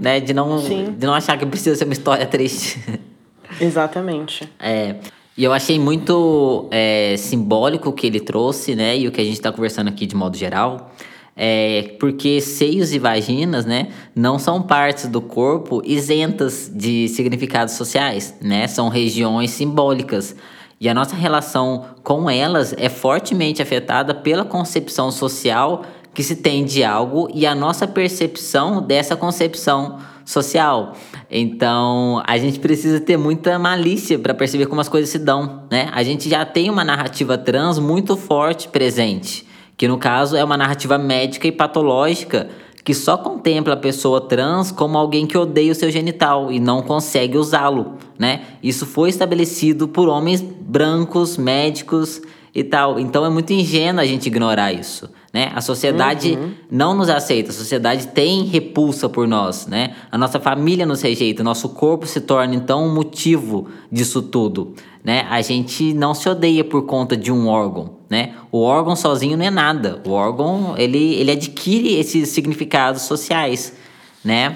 né, de não, Sim. de não achar que precisa ser uma história triste. Exatamente. É, e eu achei muito é, simbólico o que ele trouxe, né? E o que a gente está conversando aqui de modo geral. É, porque seios e vaginas, né, não são partes do corpo isentas de significados sociais, né? São regiões simbólicas. E a nossa relação com elas é fortemente afetada pela concepção social que se tem de algo e a nossa percepção dessa concepção social. Então, a gente precisa ter muita malícia para perceber como as coisas se dão, né? A gente já tem uma narrativa trans muito forte presente, que no caso é uma narrativa médica e patológica que só contempla a pessoa trans como alguém que odeia o seu genital e não consegue usá-lo, né? Isso foi estabelecido por homens brancos, médicos e tal. Então é muito ingênuo a gente ignorar isso, né? A sociedade não nos aceita, a sociedade tem repulsa por nós, né? A nossa família nos rejeita, nosso corpo se torna então um motivo disso tudo, né? A gente não se odeia por conta de um órgão, né? O órgão sozinho não é nada. O órgão, ele, ele adquire esses significados sociais, né?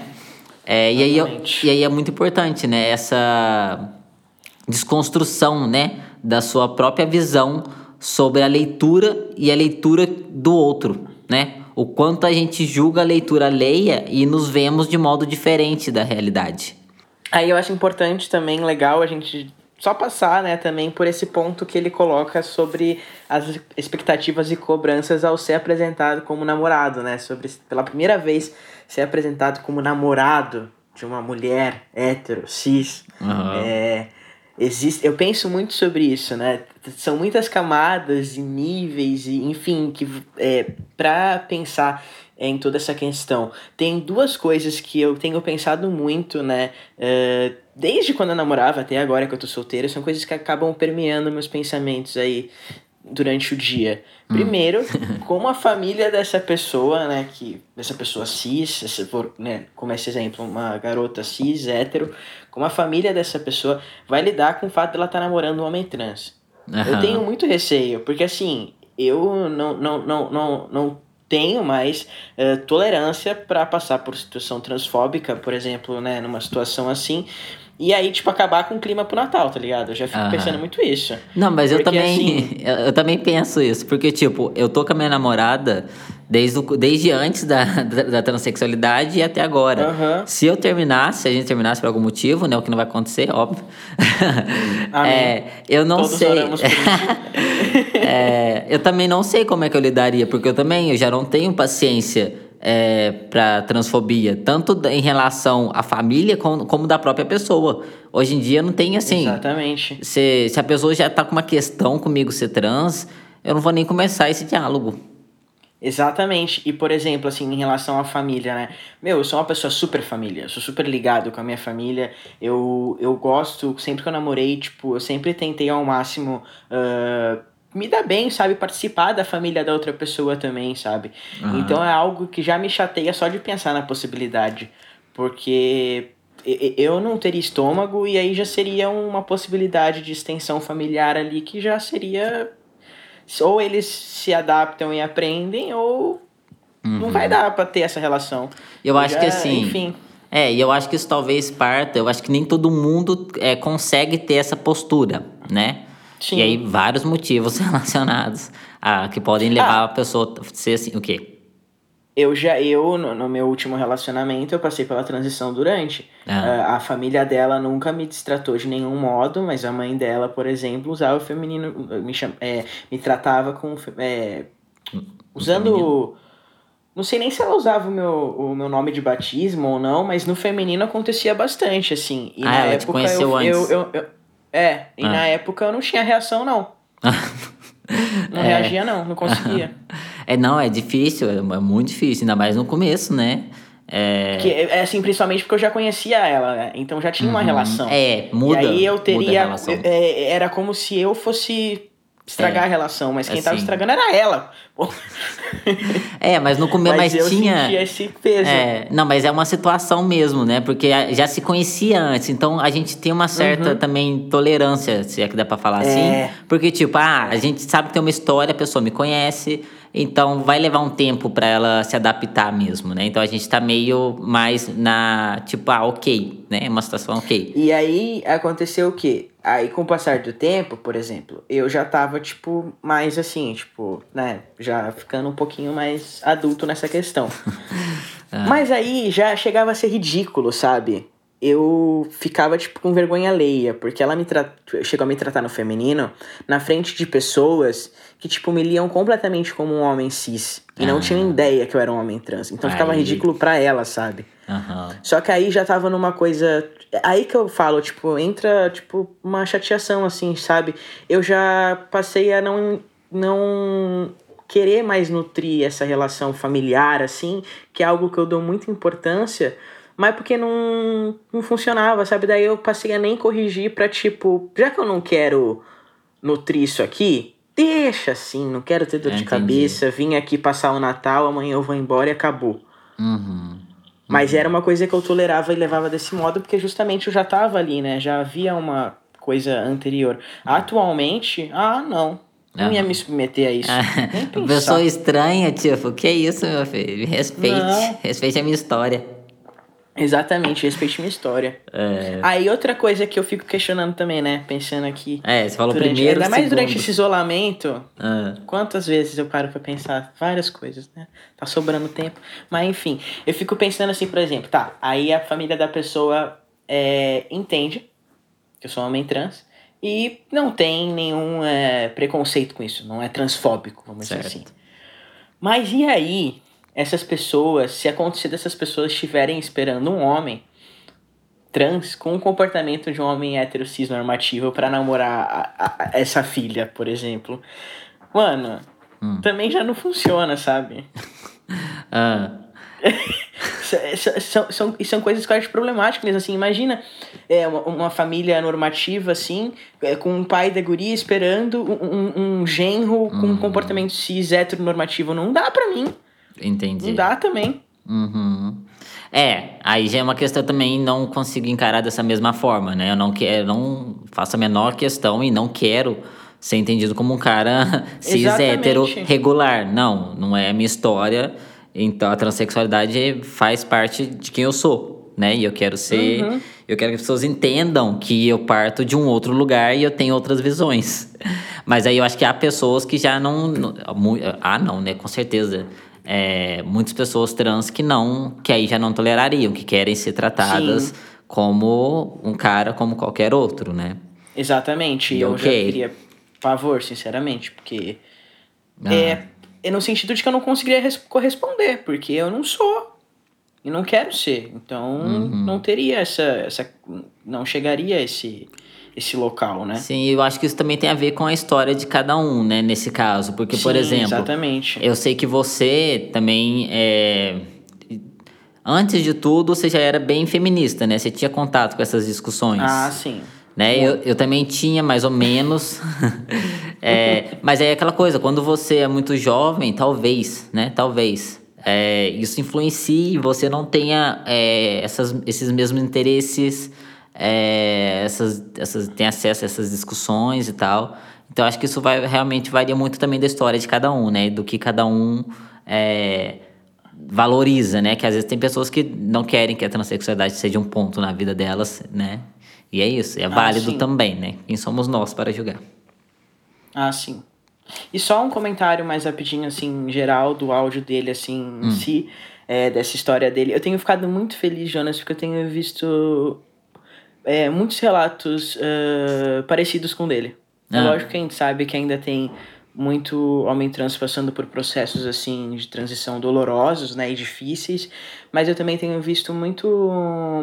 É, e, aí, Exatamente. e aí é muito importante, né? Essa desconstrução, né, da sua própria visão sobre a leitura e a leitura do outro, né? O quanto a gente julga a leitura alheia e nos vemos de modo diferente da realidade. Aí eu acho importante também, legal, a gente só passar, né, também por esse ponto que ele coloca sobre as expectativas e cobranças ao ser apresentado como namorado, né? Sobre pela primeira vez ser apresentado como namorado de uma mulher hétero, cis. Uhum. É, existe, eu penso muito sobre isso, né? São muitas camadas e níveis, e enfim, que é, para pensar em toda essa questão. Tem duas coisas que eu tenho pensado muito, né? Uh, desde quando eu namorava até agora que eu tô solteiro, são coisas que acabam permeando meus pensamentos aí durante o dia. Primeiro, como a família dessa pessoa, né, que dessa pessoa cis, se for, né, como esse exemplo, uma garota cis, hétero, como a família dessa pessoa vai lidar com o fato de ela estar tá namorando um homem trans. Uhum. Eu tenho muito receio, porque assim, eu não, não, não, não, não tenho mais uh, tolerância para passar por situação transfóbica, por exemplo, né, numa situação assim, e aí, tipo, acabar com o clima pro Natal, tá ligado? Eu já fico pensando muito isso. Não, mas porque, eu também. Assim... Eu, eu, também penso isso. Porque, tipo, eu tô com a minha namorada desde, o, desde antes da, da, da transexualidade e até agora. Uhum. Se eu terminasse, se a gente terminasse por algum motivo, né? O que não vai acontecer, óbvio. é, eu não Todos sei. é, eu também não sei como é que eu lidaria, porque eu também eu já não tenho paciência é, para transfobia, tanto em relação à família como, como da própria pessoa. Hoje em dia não tem assim. Exatamente. Se, se a pessoa já tá com uma questão comigo ser trans, eu não vou nem começar esse diálogo. Exatamente. E, por exemplo, assim, em relação à família, né? Meu, eu sou uma pessoa super família, eu sou super ligado com a minha família. Eu, eu gosto, sempre que eu namorei, tipo, eu sempre tentei ao máximo. Uh, me dá bem, sabe? Participar da família da outra pessoa também, sabe? Uhum. Então é algo que já me chateia só de pensar na possibilidade. Porque eu não teria estômago e aí já seria uma possibilidade de extensão familiar ali que já seria. Ou eles se adaptam e aprendem, ou uhum. não vai uhum. dar pra ter essa relação. Eu acho já, que assim. Enfim. É, e eu acho que isso talvez parta, eu acho que nem todo mundo é, consegue ter essa postura, né? Sim. E aí, vários motivos relacionados a que podem levar ah. a pessoa a ser assim, o quê? Eu já, eu, no, no, meu último relacionamento, eu passei pela transição durante. Ah. Uh, a família dela nunca me distratou de nenhum modo, mas a mãe dela, por exemplo, usava o feminino, me, cham, é, me tratava com. É, usando. Não sei nem se ela usava o meu, o meu nome de batismo ou não, mas no feminino acontecia bastante, assim. E ah, na ela época te conheceu eu, antes. Eu, eu, eu, é, e ah. na época eu não tinha reação, não. não é. reagia, não, não conseguia. é, não, é difícil, é muito difícil, ainda mais no começo, né? É... Que, é assim, principalmente porque eu já conhecia ela, né? Então já tinha uhum. uma relação. É, muda. E aí eu teria. É, era como se eu fosse estragar é, a relação, mas quem assim. tava estragando era ela. é, mas no começo mas, mas tinha esse peso. É, não, mas é uma situação mesmo, né? Porque já se conhecia antes, então a gente tem uma certa uhum. também tolerância, se é que dá para falar é. assim, porque tipo, ah, a gente sabe que tem uma história, a pessoa me conhece, então vai levar um tempo para ela se adaptar mesmo, né? Então a gente tá meio mais na, tipo, ah, OK, né? Uma situação OK. E aí aconteceu o quê? Aí, com o passar do tempo, por exemplo, eu já tava, tipo, mais assim, tipo, né? Já ficando um pouquinho mais adulto nessa questão. ah. Mas aí já chegava a ser ridículo, sabe? Eu ficava, tipo, com vergonha alheia, porque ela me tra... chegou a me tratar no feminino na frente de pessoas que, tipo, me liam completamente como um homem cis. E ah. não tinham ideia que eu era um homem trans. Então aí. ficava ridículo pra ela, sabe? Uhum. Só que aí já tava numa coisa Aí que eu falo, tipo, entra, tipo, uma chateação, assim, sabe? Eu já passei a não, não querer mais nutrir essa relação familiar, assim, que é algo que eu dou muita importância, mas porque não, não funcionava, sabe? Daí eu passei a nem corrigir pra, tipo, já que eu não quero nutrir isso aqui, deixa assim, não quero ter dor de cabeça, vim aqui passar o Natal, amanhã eu vou embora e acabou. Uhum. Mas uhum. era uma coisa que eu tolerava e levava desse modo porque justamente eu já tava ali, né? Já havia uma coisa anterior. Atualmente, ah, não. Não ia me submeter a isso. Nem pensar. Pessoa estranha, tipo, que isso, meu filho? Respeite. Não. Respeite a minha história. Exatamente, respeite minha história. É, Aí outra coisa que eu fico questionando também, né? Pensando aqui. é você falou durante, primeiro, Ainda mais durante segundo. esse isolamento, Ah, Quantas vezes eu paro pra pensar várias coisas, né? Tá sobrando tempo. Mas enfim, eu fico pensando assim, por exemplo, tá, aí a família da pessoa é, entende que eu sou um homem trans e não tem nenhum é, preconceito com isso, não é transfóbico, vamos Certo. dizer assim. Mas e aí, essas pessoas, se acontecer dessas pessoas estiverem esperando um homem trans com o comportamento de um homem hétero cis normativo pra namorar a- a- essa filha, por exemplo. Mano, Hum. também já não funciona, sabe? ah, São, são, são coisas que eu acho problemáticas, assim, imagina é, uma, uma família normativa, assim, é, com um pai da guria esperando um, um, um genro com um comportamento cis heteronormativo, não dá pra mim, entendi. não dá também. Uhum. É, aí já é uma questão também não consigo encarar dessa mesma forma, né? Eu não quero, não faço a menor questão e não quero ser entendido como um cara cis Exatamente. hétero regular. Não, não é a minha história. Então a transexualidade faz parte de quem eu sou, né? E eu quero ser, Uhum. eu quero que as pessoas entendam que eu parto de um outro lugar e eu tenho outras visões. Mas aí eu acho que há pessoas que já não, ah, não, né? Com certeza é, muitas pessoas trans que não, que aí já não tolerariam, que querem ser tratadas Sim. como um cara como qualquer outro, né? Exatamente, E eu ok. já queria pavor, sinceramente, porque Ah. é, é no sentido de que eu não conseguiria res- corresponder, porque eu não sou e não quero ser, então Uhum. não teria essa, essa não chegaria a esse esse local, né? Sim, eu acho que isso também tem a ver com a história de cada um, né, nesse caso. Porque, por Sim, exemplo, exatamente. eu sei que você também é. Antes de tudo, você já era bem feminista, né? Você tinha contato com essas discussões. Ah, sim. né? Eu, eu também tinha, mais ou menos. É, mas é aquela coisa, quando você é muito jovem, talvez, né? Talvez. é, isso influencie e você não tenha é, essas, esses mesmos interesses, é, essas, essas, tem acesso a essas discussões e tal. Então acho que isso vai realmente varia muito também da história de cada um, né? Do que cada um é, valoriza, né? Que às vezes tem pessoas que não querem que a transexualidade seja um ponto na vida delas, né? E é isso, é válido sim. também, né? Quem somos nós para julgar? Ah, sim. E só um comentário mais rapidinho, assim, geral, do áudio dele, assim, Hum. em si, é, dessa história dele. Eu tenho ficado muito feliz, Jonas, porque eu tenho visto é, muitos relatos ah, parecidos com o dele. É Ah. lógico que a gente sabe que ainda tem muito homem trans passando por processos, assim, de transição dolorosos, né, e difíceis, mas eu também tenho visto muito,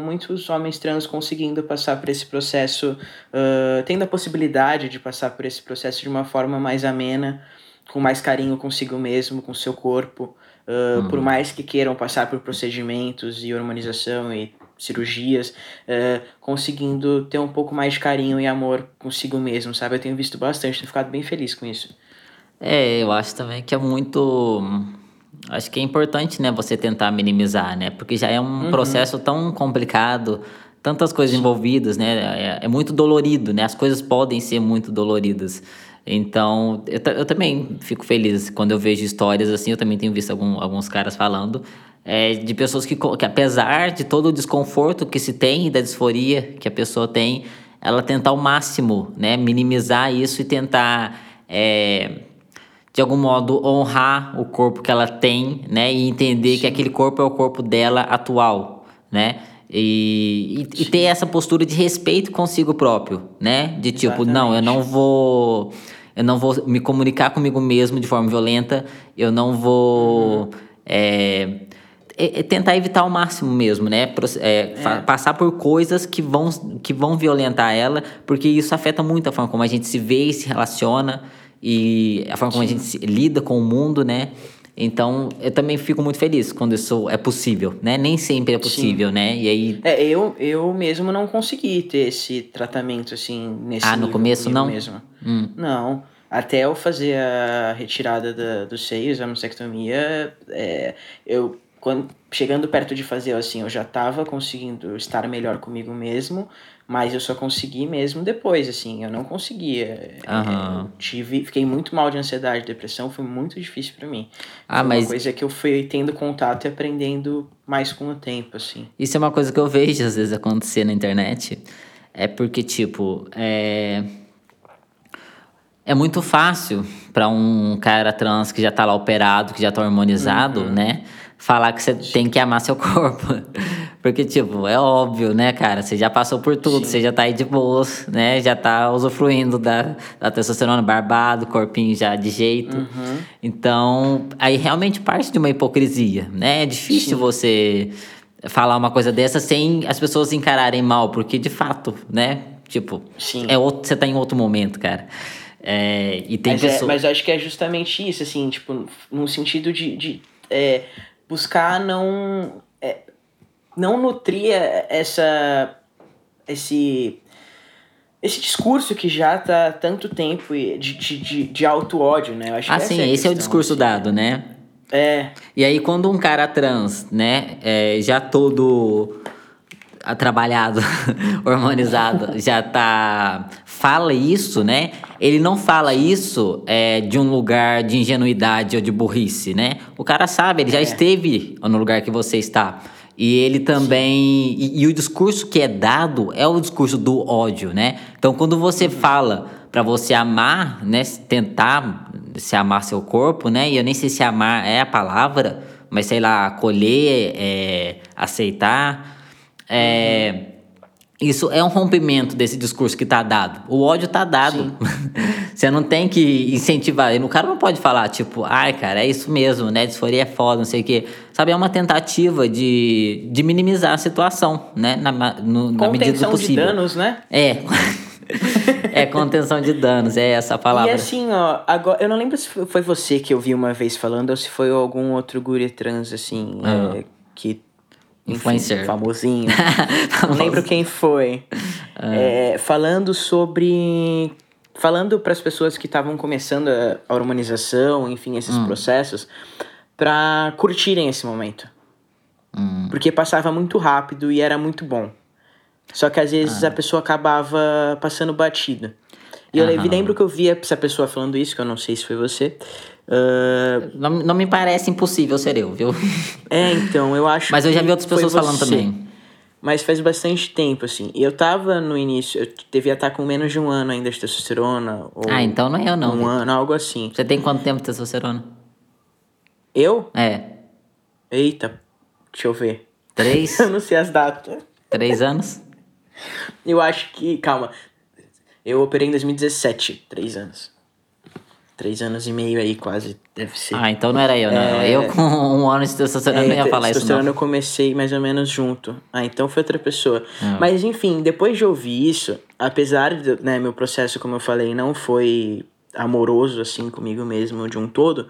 muitos homens trans conseguindo passar por esse processo, ah, tendo a possibilidade de passar por esse processo de uma forma mais amena, com mais carinho consigo mesmo, com seu corpo, ah, por mais que queiram passar por procedimentos e hormonização e cirurgias, ah, conseguindo ter um pouco mais de carinho e amor consigo mesmo, sabe? Eu tenho visto bastante, tenho ficado bem feliz com isso. É, eu acho também que é muito. Acho que é importante, né, você tentar minimizar, né? Porque já é um processo tão complicado, tantas coisas envolvidas, né? É, é muito dolorido, né? As coisas podem ser muito doloridas. Então, eu, eu também fico feliz quando eu vejo histórias assim. Eu também tenho visto algum- alguns caras falando é, de pessoas que, que, apesar de todo o desconforto que se tem da disforia que a pessoa tem, ela tentar ao máximo, né? Minimizar isso e tentar. é, de algum modo honrar o corpo que ela tem, né, e entender que aquele corpo é o corpo dela atual, né? E, e, e ter essa postura de respeito consigo próprio, né? De tipo, não, eu não vou eu não vou me comunicar comigo mesmo de forma violenta, eu não vou é, é- é tentar evitar ao máximo mesmo, né? É, fa- Passar por coisas que vão, que vão violentar ela, porque isso afeta muito a forma como a gente se vê e se relaciona e a forma como a gente lida com o mundo, né? Então, eu também fico muito feliz quando isso é possível, né? Nem sempre é possível, né? E aí, É, eu, eu mesmo não consegui ter esse tratamento, assim, nesse Ah, no começo não? mesmo. Hum. Não. Até eu fazer a retirada da, dos seios, a mastectomia, é, eu quando, chegando perto de fazer assim, eu já tava conseguindo estar melhor comigo mesmo, mas eu só consegui mesmo depois, assim, eu não conseguia. Aham. Eu tive, fiquei muito mal de ansiedade, depressão, foi muito difícil pra mim. Ah, Foi mas- uma coisa que eu fui tendo contato e aprendendo mais com o tempo, assim. Isso é uma coisa que eu vejo às vezes acontecer na internet. É porque, tipo, é. É muito fácil pra um cara trans que já tá lá operado, que já tá hormonizado, Uhum. né? Falar que você tem que amar seu corpo. Porque, tipo, é óbvio, né, cara? Você já passou por tudo, você já tá aí de boas, né? Já tá usufruindo da, da testosterona barbado, corpinho já de jeito. Uhum. Então, aí realmente parte de uma hipocrisia, né? É difícil você falar uma coisa dessa sem as pessoas encararem mal, porque de fato, né? Tipo, Sim. é outro, você tá em outro momento, cara. É, e tem mas, é, pessoas. mas eu acho que é justamente isso, assim, tipo, no sentido de, de é, buscar não. é, não nutrir essa. esse. esse discurso que já tá há tanto tempo de, de, de, de auto-ódio, né? Eu acho Ah, essa sim, a esse é o discurso assim. dado, né? É, E aí, quando um cara trans, né, é, já todo trabalhado, hormonizado, já tá. fala isso, né? Ele não fala isso é, de um lugar de ingenuidade ou de burrice, né? O cara sabe, ele já É. esteve no lugar que você está. E ele também. E, e o discurso que é dado é o discurso do ódio, né? Então, quando você fala pra você amar, né? Tentar se amar seu corpo, né? E eu nem sei se amar é a palavra, mas sei lá, acolher, é, aceitar. É, Isso é um rompimento desse discurso que tá dado. O ódio tá dado. Você não tem que incentivar. O cara não pode falar, tipo, ai, cara, é isso mesmo, né? Disforia é foda, não sei o quê. Sabe, é uma tentativa de, de minimizar a situação, né? Na, no- na medida do contenção de possível. danos, né? É. é contenção de danos, é essa a palavra. E assim, ó, agora, eu não lembro se foi você que eu vi uma vez falando ou se foi algum outro guri trans, assim, Ah. é, que. Enfim, Influencer. famosinho. não lembro quem foi. Ah. É, falando sobre. Falando para as pessoas que estavam começando a, hormonização, enfim, esses Hum. processos, pra curtirem esse momento. Hum. Porque passava muito rápido e era muito bom. Só que às vezes Ah. a pessoa acabava passando batido. E eu Aham. lembro que eu via essa pessoa falando isso, que eu não sei se foi você. Ah, Não, não me parece impossível ser eu, viu? é, então, eu acho Mas eu já vi outras pessoas falando você. também. Mas faz bastante tempo, assim. E eu tava no início, eu devia estar com menos de um ano ainda de testosterona. Ah, então não é eu não. Um ano, algo assim. Você tem quanto tempo de testosterona? Eu? É. Eita, deixa eu ver. Três? Eu não sei as datas. três anos? Eu acho que. Calma. Eu operei em 2017, três anos. Três anos e meio aí, quase, deve ser. Ah, então não era eu, não. É. Eu com um ano de testosterona não ia falar isso, não. eu comecei mais ou menos junto. Ah, então foi outra pessoa. Ah. Mas enfim, depois de ouvir isso, apesar de, né, meu processo, como eu falei, não foi amoroso assim comigo mesmo de um todo.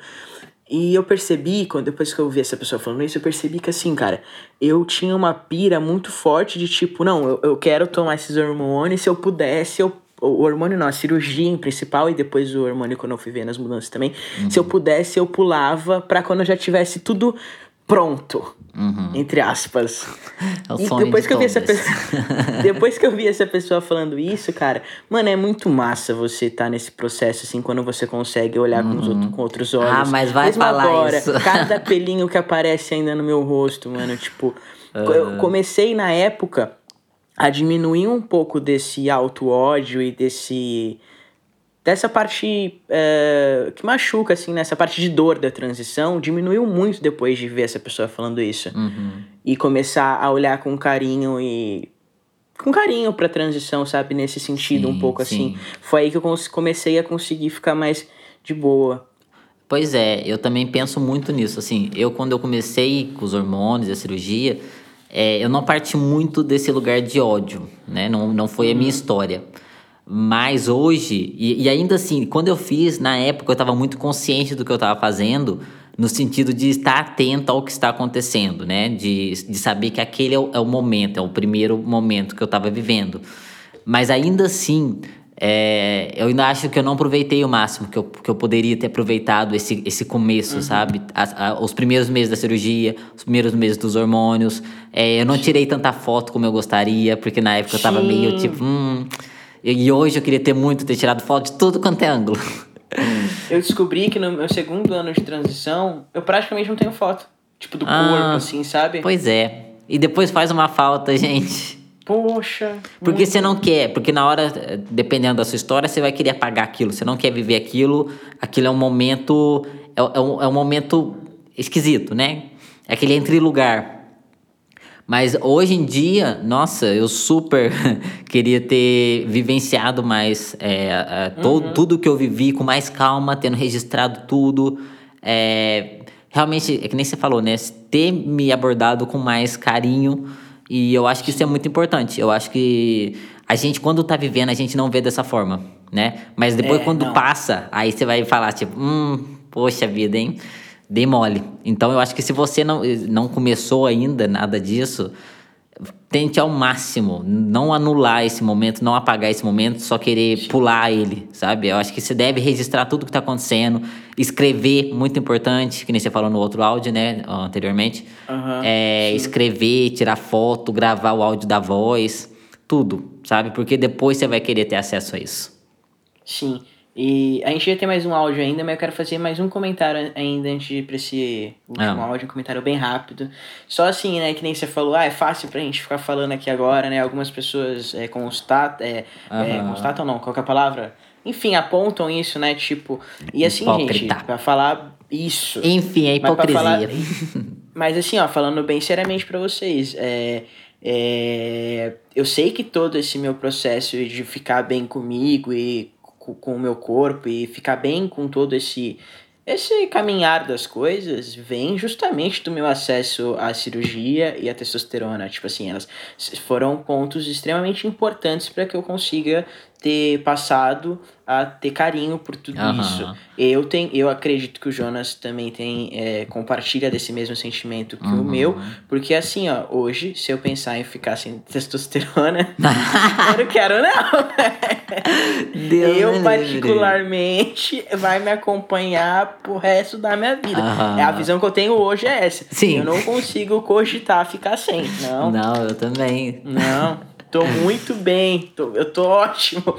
E eu percebi, quando depois que eu ouvi essa pessoa falando isso, eu percebi que assim, cara, eu tinha uma pira muito forte de tipo, não, eu, eu quero tomar esses hormônios, se eu pudesse, eu o hormônio não, a cirurgia em principal e depois o hormônio quando eu fui vendo as mudanças também. Se Uhum. eu pudesse, eu pulava pra quando eu já tivesse tudo pronto. Uhum. Entre aspas. É o E depois de que eu vi essa pessoa. depois que eu vi essa pessoa falando isso, cara, mano, é muito massa você estar nesse processo, assim, quando você consegue olhar com, os outro- com outros olhos. Ah, mas vai Mesmo falar agora, isso. cada pelinho que aparece ainda no meu rosto, mano, tipo. Eu comecei na época a diminuir um pouco desse auto-ódio e desse. Dessa parte é, que machuca, assim, nessa parte de dor da transição, diminuiu muito depois de ver essa pessoa falando isso. Uhum. E começar a olhar com carinho e. Com carinho pra transição, sabe? Nesse sentido, um Sim, pouco sim. assim. Foi aí que eu comecei a conseguir ficar mais de boa. Pois é, eu também penso muito nisso. Assim, eu quando eu comecei com os hormônios, a cirurgia, é, eu não parti muito desse lugar de ódio, né? Não, não foi a minha história. Mas hoje, e, e ainda assim, quando eu fiz, na época eu estava muito consciente do que eu estava fazendo, no sentido de estar atento ao que está acontecendo, né? De, de saber que aquele é o, é o momento, é o primeiro momento que eu estava vivendo. Mas ainda assim, é, eu ainda acho que eu não aproveitei o máximo que eu, que eu poderia ter aproveitado esse, esse começo, sabe? As- a- os primeiros meses da cirurgia, os primeiros meses dos hormônios. É, eu não tirei tanta foto como eu gostaria, porque na época eu tava Sim. meio tipo. Hum, e hoje eu queria ter muito ter tirado foto de tudo quanto é ângulo. Eu descobri que no meu segundo ano de transição, eu praticamente não tenho foto. Tipo, do Ah, corpo, assim, sabe? Pois é. E depois faz uma falta, gente. Poxa. Porque muito- você não quer, porque na hora, dependendo da sua história, você vai querer apagar aquilo. Você não quer viver aquilo. Aquilo é um momento. É, é um, é um momento esquisito, né? É aquele entre lugar. Mas hoje em dia, nossa, eu super queria ter vivenciado mais é, a- to- tudo que eu vivi com mais calma, tendo registrado tudo. É, realmente, é que nem você falou, né? Ter me abordado com mais carinho. E eu acho que isso é muito importante. Eu acho que a gente, quando tá vivendo, a gente não vê dessa forma, né? Mas depois, É, quando não. passa, aí você vai falar, tipo, hum, poxa vida, hein? Dei mole. Então eu acho que se você não, não começou ainda nada disso, tente ao máximo não anular esse momento, não apagar esse momento, só querer pular ele, sabe? Eu acho que você deve registrar tudo que tá acontecendo, escrever, muito importante, que nem você falou no outro áudio, né, anteriormente. Aham, é, escrever, tirar foto, gravar o áudio da voz, tudo, sabe? Porque depois você vai querer ter acesso a isso. Sim. E a gente ia ter mais um áudio ainda, mas eu quero fazer mais um comentário ainda antes de ir pra esse último Ah. áudio, um comentário bem rápido. Só assim, né, que nem você falou, ah, é fácil pra gente ficar falando aqui agora, né? Algumas pessoas é, constatam, é, é, Aham. constatam não, qual que é a palavra? Enfim, apontam isso, né? Tipo, e assim, Hipócrita. gente, pra falar isso. Enfim, é Mas hipocrisia. falar- Mas assim, ó, falando bem seriamente pra vocês, é, é, eu sei que todo esse meu processo de ficar bem comigo e co- com o meu corpo e ficar bem com todo esse esse caminhar das coisas vem justamente do meu acesso à cirurgia e à testosterona. Tipo assim, elas foram pontos extremamente importantes para que eu consiga ter passado a ter carinho por tudo Aham. isso. Eu tenho, eu acredito que o Jonas também tem é, compartilha desse mesmo sentimento que o Uhum. meu, porque assim, ó, hoje se eu pensar em ficar sem testosterona, eu não quero não. Deus eu me livre. particularmente vai me acompanhar pro resto da minha vida. É a visão que eu tenho hoje é essa. Sim. Eu não consigo cogitar ficar sem, não. Não, eu também. Não. Tô muito bem, tô- eu tô ótimo.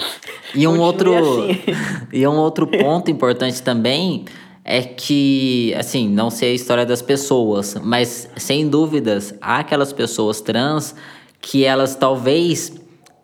E um Continue outro assim. e um outro ponto importante também é que, assim, não sei a história das pessoas, mas sem dúvidas há aquelas pessoas trans que elas talvez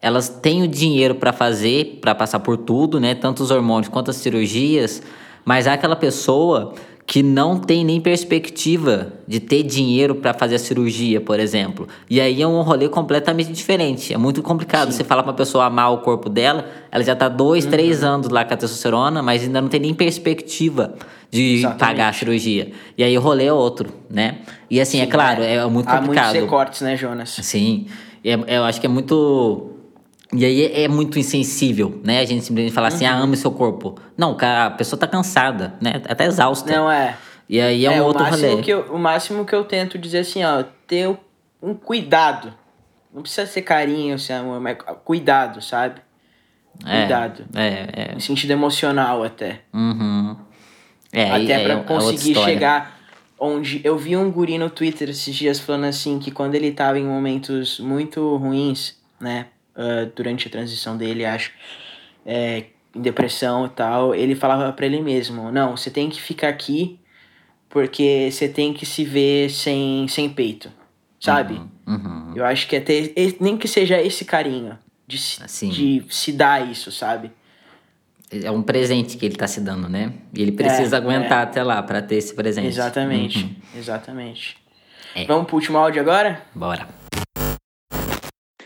elas têm o dinheiro para fazer, para passar por tudo, né, tanto os hormônios quanto as cirurgias, mas há aquela pessoa que não tem nem perspectiva de ter dinheiro para fazer a cirurgia, por exemplo. E aí é um rolê completamente diferente. É muito complicado. Você falar pra pessoa amar o corpo dela, ela já tá dois, Uhum. três anos lá com a testosterona, mas ainda não tem nem perspectiva de Exatamente. pagar a cirurgia. E aí o rolê é outro, né? E assim, é claro, é, muito Há muitos complicado. recortes, né, Jonas? Sim. É- eu acho que é muito. E aí é, é muito insensível, né? A gente simplesmente falar assim, ah, Uhum. ame seu corpo. Não, cara, a pessoa tá cansada, né? Até exausta. Não é. E aí é um o outro rolê. Que eu, o máximo que eu tento dizer assim, ó, ter um cuidado. Não precisa ser carinho, ser amor, mas cuidado, sabe? É, Cuidado. É, é. No sentido emocional até. Uhum. É, até é, pra é conseguir chegar onde. Eu vi um guri no Twitter esses dias falando assim que quando ele tava em momentos muito ruins, né? Ah, durante a transição dele, acho. é, em depressão e tal, ele falava pra ele mesmo: Não, você tem que ficar aqui porque você tem que se ver sem, sem peito, sabe? Uhum. Eu acho que é e- nem que seja esse carinho de, se- Sim. de se dar isso, sabe? É um presente que ele tá se dando, né? E ele precisa É, aguentar até lá pra ter esse presente. Exatamente, Uhum. exatamente. É. Vamos pro último áudio agora? Bora.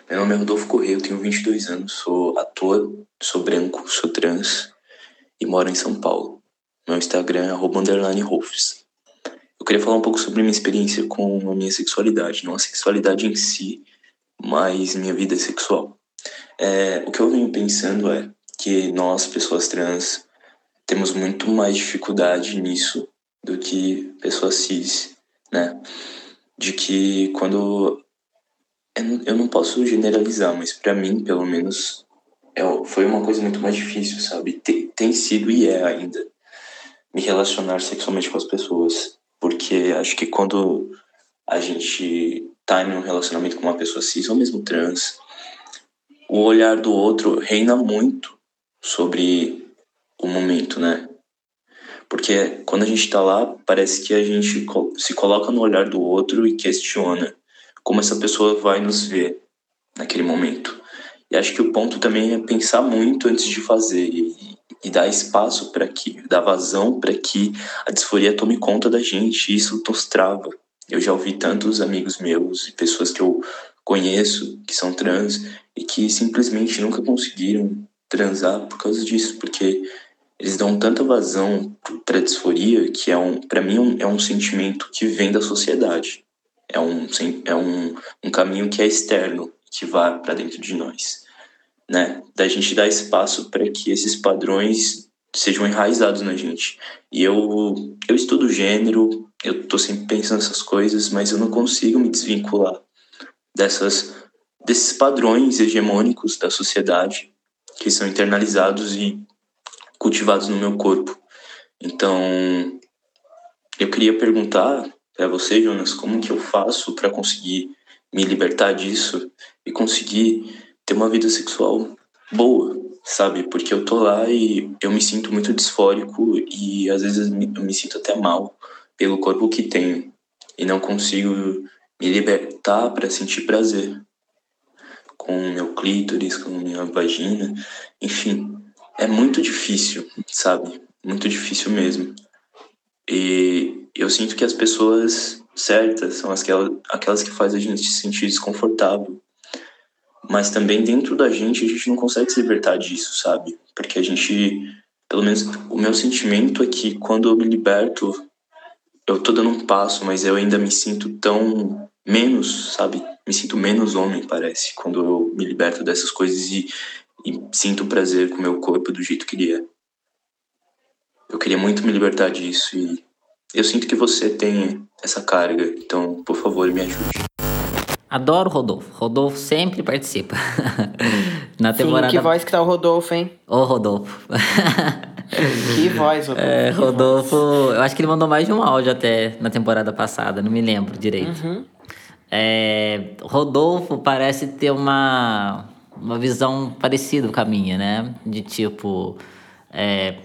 Meu nome é Rodolfo Correia, eu tenho 22 anos, sou ator, sou branco, sou trans e moro em São Paulo. Meu Instagram é Rolfs. Eu queria falar um pouco sobre minha experiência com a minha sexualidade, não a sexualidade em si, mas minha vida sexual. É, o que eu venho pensando é que nós, pessoas trans, temos muito mais dificuldade nisso do que pessoas cis, né? De que quando eu não, posso generalizar, mas pra mim, pelo menos, é, foi uma coisa muito mais difícil, sabe? Tem, tem sido e é ainda me relacionar sexualmente com as pessoas. Porque acho que quando a gente tá em um relacionamento com uma pessoa cis ou mesmo trans, o olhar do outro reina muito sobre o momento, né? Porque quando a gente tá lá, parece que a gente se coloca no olhar do outro e questiona como essa pessoa vai nos ver naquele momento. E acho que o ponto também é pensar muito antes de fazer e, e dar espaço para que, dar vazão para que a disforia tome conta da gente. E isso nos trava. Eu já ouvi tantos amigos meus e pessoas que eu conheço que são trans e que simplesmente nunca conseguiram transar por causa disso, porque eles dão tanta vazão para disforia que é um, para mim é um, é um sentimento que vem da sociedade. É um, é um, um caminho que é externo, que vai para dentro de nós, né? Da gente dar espaço para que esses padrões sejam enraizados na gente. E eu eu estudo gênero, eu tô sempre pensando nessas coisas, mas eu não consigo me desvincular dessas desses padrões hegemônicos da sociedade que são internalizados e cultivados no meu corpo. Então, eu queria perguntar para você, Jonas, como que eu faço para conseguir me libertar disso e conseguir ter uma vida sexual boa, sabe? Porque eu tô lá e eu me sinto muito disfórico e às vezes eu me sinto até mal pelo corpo que tenho e não consigo me libertar para sentir prazer com meu clítoris, com minha vagina, enfim, é muito difícil, sabe? Muito difícil mesmo. E eu sinto que as pessoas certas são aquelas, aquelas que fazem a gente se sentir desconfortável. Mas também dentro da gente a gente não consegue se libertar disso, sabe? Porque a gente, pelo menos o meu sentimento é que quando eu me liberto, eu tô dando um passo, mas eu ainda me sinto tão menos, sabe? Me sinto menos homem, parece, quando eu me liberto dessas coisas e, e sinto prazer com o meu corpo do jeito que ele é. Eu queria muito me libertar disso e eu sinto que você tem essa carga, então, por favor, me ajude. Adoro o Rodolfo. Rodolfo sempre participa. Na temporada. Sim, que voz que tá o Rodolfo, hein? Ô, Rodolfo. que voz, Rodolfo. É, Rodolfo, eu acho que ele mandou mais de um áudio até na temporada passada, não me lembro direito. Uhum. É, Rodolfo parece ter uma, uma visão parecida com a minha, né? De tipo, é,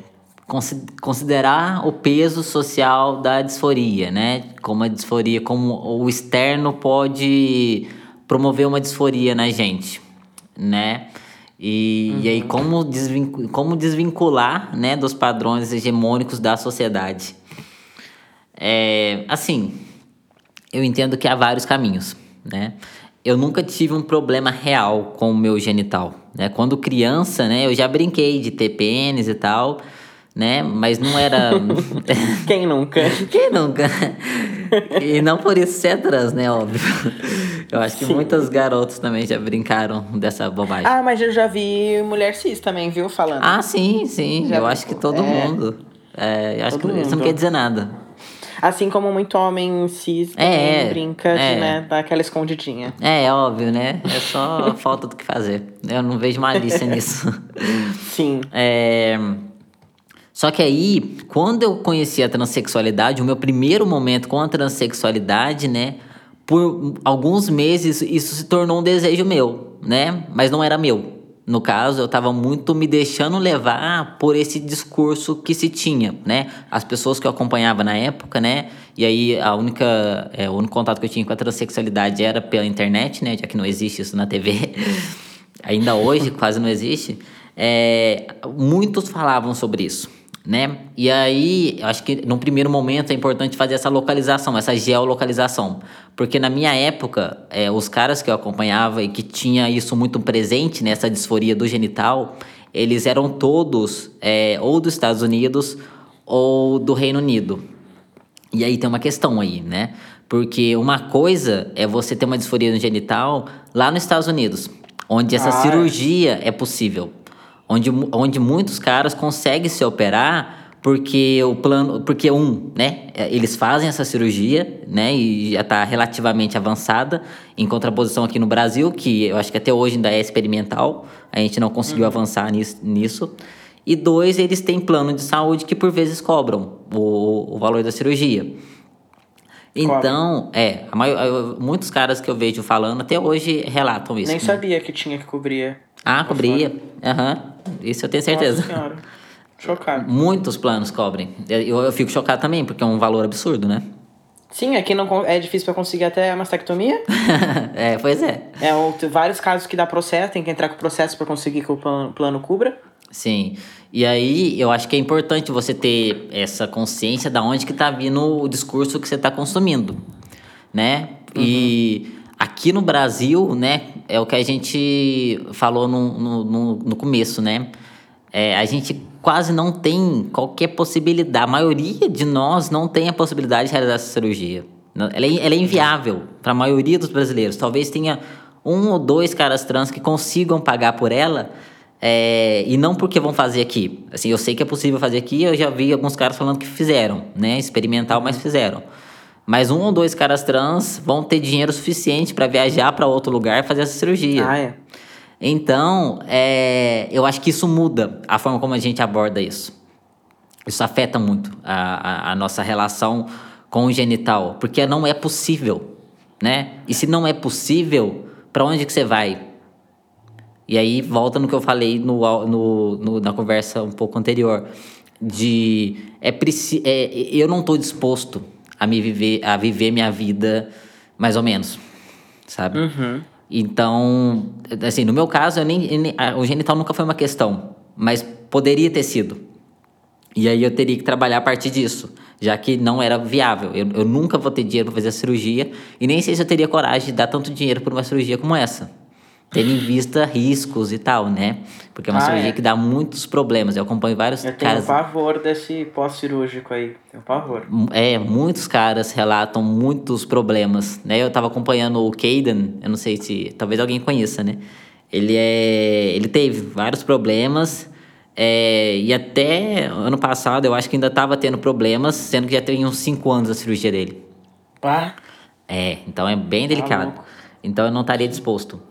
considerar o peso social da disforia, né? Como a disforia, como o externo pode promover uma disforia na gente, né? E, uhum. e aí, uhum. como, desvincul como desvincular né, dos padrões hegemônicos da sociedade? É, assim, eu entendo que há vários caminhos, né? Eu nunca tive um problema real com o meu genital, né? Quando criança, né, eu já brinquei de ter pênis e tal, né? Mas não era... Quem nunca? Quem nunca? e não por isso ser trans, né? Óbvio. Eu acho que Sim. muitas garotas também já brincaram dessa bobagem. Ah, mas eu já vi mulher cis também, viu? Falando. Ah, sim, sim. Já eu acho que todo é... mundo. É, acho todo que mundo. isso não quer dizer nada. Assim como muito homem cis também é, brinca é. de, né, dar aquela escondidinha. É, é óbvio, né? É só falta do que fazer. Eu não vejo malícia nisso. Sim. É... Só que aí, quando eu conheci a transexualidade, o meu primeiro momento com a transexualidade, né? Por alguns meses isso se tornou um desejo meu, né? Mas não era meu. No caso, eu estava muito me deixando levar por esse discurso que se tinha, né? As pessoas que eu acompanhava na época, né? E aí a única, é, o único contato que eu tinha com a transexualidade era pela internet, né? Já que não existe isso na TV. Ainda hoje quase não existe. É, muitos falavam sobre isso né? E aí, eu acho que no primeiro momento é importante fazer essa localização, essa geolocalização. Porque na minha época, é, os caras que eu acompanhava e que tinha isso muito presente, nessa né, disforia do genital, eles eram todos é, ou dos Estados Unidos ou do Reino Unido. E aí tem uma questão aí, né? Porque uma coisa é você ter uma disforia no genital lá nos Estados Unidos, onde essa ah, cirurgia é possível onde, onde muitos caras conseguem se operar porque o plano, porque um, né, eles fazem essa cirurgia, né, e já está relativamente avançada, em contraposição aqui no Brasil, que eu acho que até hoje ainda é experimental, a gente não conseguiu uhum. avançar nisso. E dois, eles têm plano de saúde que por vezes cobram o, o valor da cirurgia. Então, é, maior, muitos caras que eu vejo falando até hoje relatam isso. Nem né? sabia que tinha que cobrir. Ah, cobria. Aham. Uhum. Isso eu tenho certeza. Nossa senhora. Chocado. Muitos planos cobrem. Eu, eu fico chocado também, porque é um valor absurdo, né? Sim, aqui não é difícil para conseguir até a mastectomia. é, pois é. É, ou, vários casos que dá processo, tem que entrar com o processo para conseguir que o plano, plano cubra. Sim. E aí, eu acho que é importante você ter essa consciência da onde que tá vindo o discurso que você está consumindo, né? Uhum. E aqui no Brasil, né, é o que a gente falou no, no, no, começo, né? É, a gente quase não tem qualquer possibilidade, a maioria de nós não tem a possibilidade de realizar essa cirurgia. Ela é, ela é inviável para a maioria dos brasileiros. Talvez tenha um ou dois caras trans que consigam pagar por ela, é, e não porque vão fazer aqui. Assim, eu sei que é possível fazer aqui, eu já vi alguns caras falando que fizeram, né? Experimental, mas fizeram. Mas um ou dois caras trans vão ter dinheiro suficiente para viajar para outro lugar e fazer essa cirurgia. Ah, é. Então, é, eu acho que isso muda a forma como a gente aborda isso. Isso afeta muito a, a, a nossa relação com o genital, porque não é possível, né? E se não é possível, para onde que você vai? E aí volta no que eu falei no, no, no na conversa um pouco anterior, de é, é eu não estou disposto a me viver a viver minha vida mais ou menos, sabe? Uhum. Então, assim, no meu caso, eu nem, nem, o genital nunca foi uma questão, mas poderia ter sido. E aí eu teria que trabalhar a partir disso, já que não era viável. Eu, eu nunca vou ter dinheiro para fazer a cirurgia e nem sei se eu teria coragem de dar tanto dinheiro por uma cirurgia como essa tendo em vista riscos e tal, né? Porque é uma ah, cirurgia é. que dá muitos problemas. Eu acompanho vários eu caras. Eu tenho pavor desse pós-cirúrgico aí. Tenho pavor. É, muitos caras relatam muitos problemas, né? Eu tava acompanhando o Caden, eu não sei se. Talvez alguém conheça, né? Ele é. Ele teve vários problemas. É, e até ano passado eu acho que ainda tava tendo problemas, sendo que já tem uns 5 anos a cirurgia dele. Ah? É, então é bem delicado. Tá então eu não estaria disposto.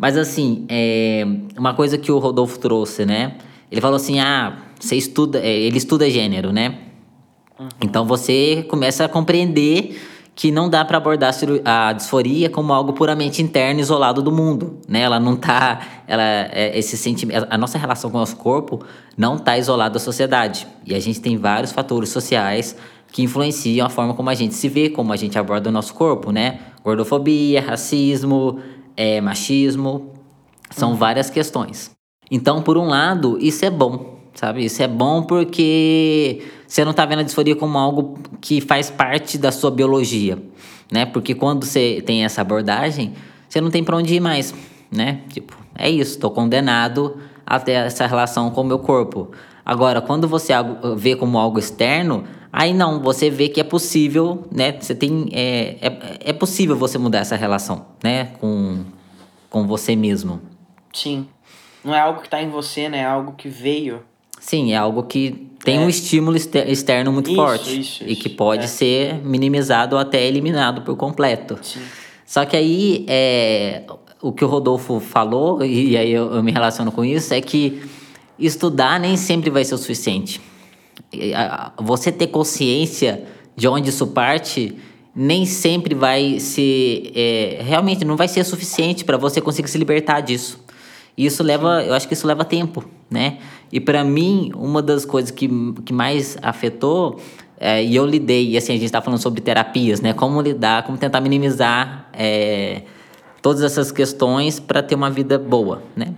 Mas assim, é, uma coisa que o Rodolfo trouxe, né? Ele falou assim: ah, você estuda, é, ele estuda gênero, né? Uhum. Então você começa a compreender que não dá para abordar a disforia como algo puramente interno, isolado do mundo, né? Ela não tá, ela é, esse sentimento, a nossa relação com o nosso corpo não tá isolada da sociedade. E a gente tem vários fatores sociais que influenciam a forma como a gente se vê, como a gente aborda o nosso corpo, né? Gordofobia, racismo, é, machismo, são várias questões. Então, por um lado, isso é bom, sabe? Isso é bom porque você não está vendo a disforia como algo que faz parte da sua biologia, né? Porque quando você tem essa abordagem, você não tem para onde ir mais, né? Tipo, é isso, estou condenado a ter essa relação com o meu corpo. Agora, quando você vê como algo externo, aí não, você vê que é possível, né? Você tem. É, é, é possível você mudar essa relação, né? Com, com você mesmo. Sim. Não é algo que está em você, né? É algo que veio. Sim, é algo que tem é. um estímulo externo muito isso, forte. Isso, e que pode é. ser minimizado ou até eliminado por completo. Sim. Só que aí, é, o que o Rodolfo falou, e aí eu, eu me relaciono com isso, é que estudar nem sempre vai ser o suficiente. Você ter consciência de onde isso parte nem sempre vai ser é, realmente não vai ser suficiente para você conseguir se libertar disso. E isso leva, eu acho que isso leva tempo, né? E para mim, uma das coisas que, que mais afetou é, e eu lidei, e assim, a gente está falando sobre terapias, né? Como lidar, como tentar minimizar é, todas essas questões para ter uma vida boa, né?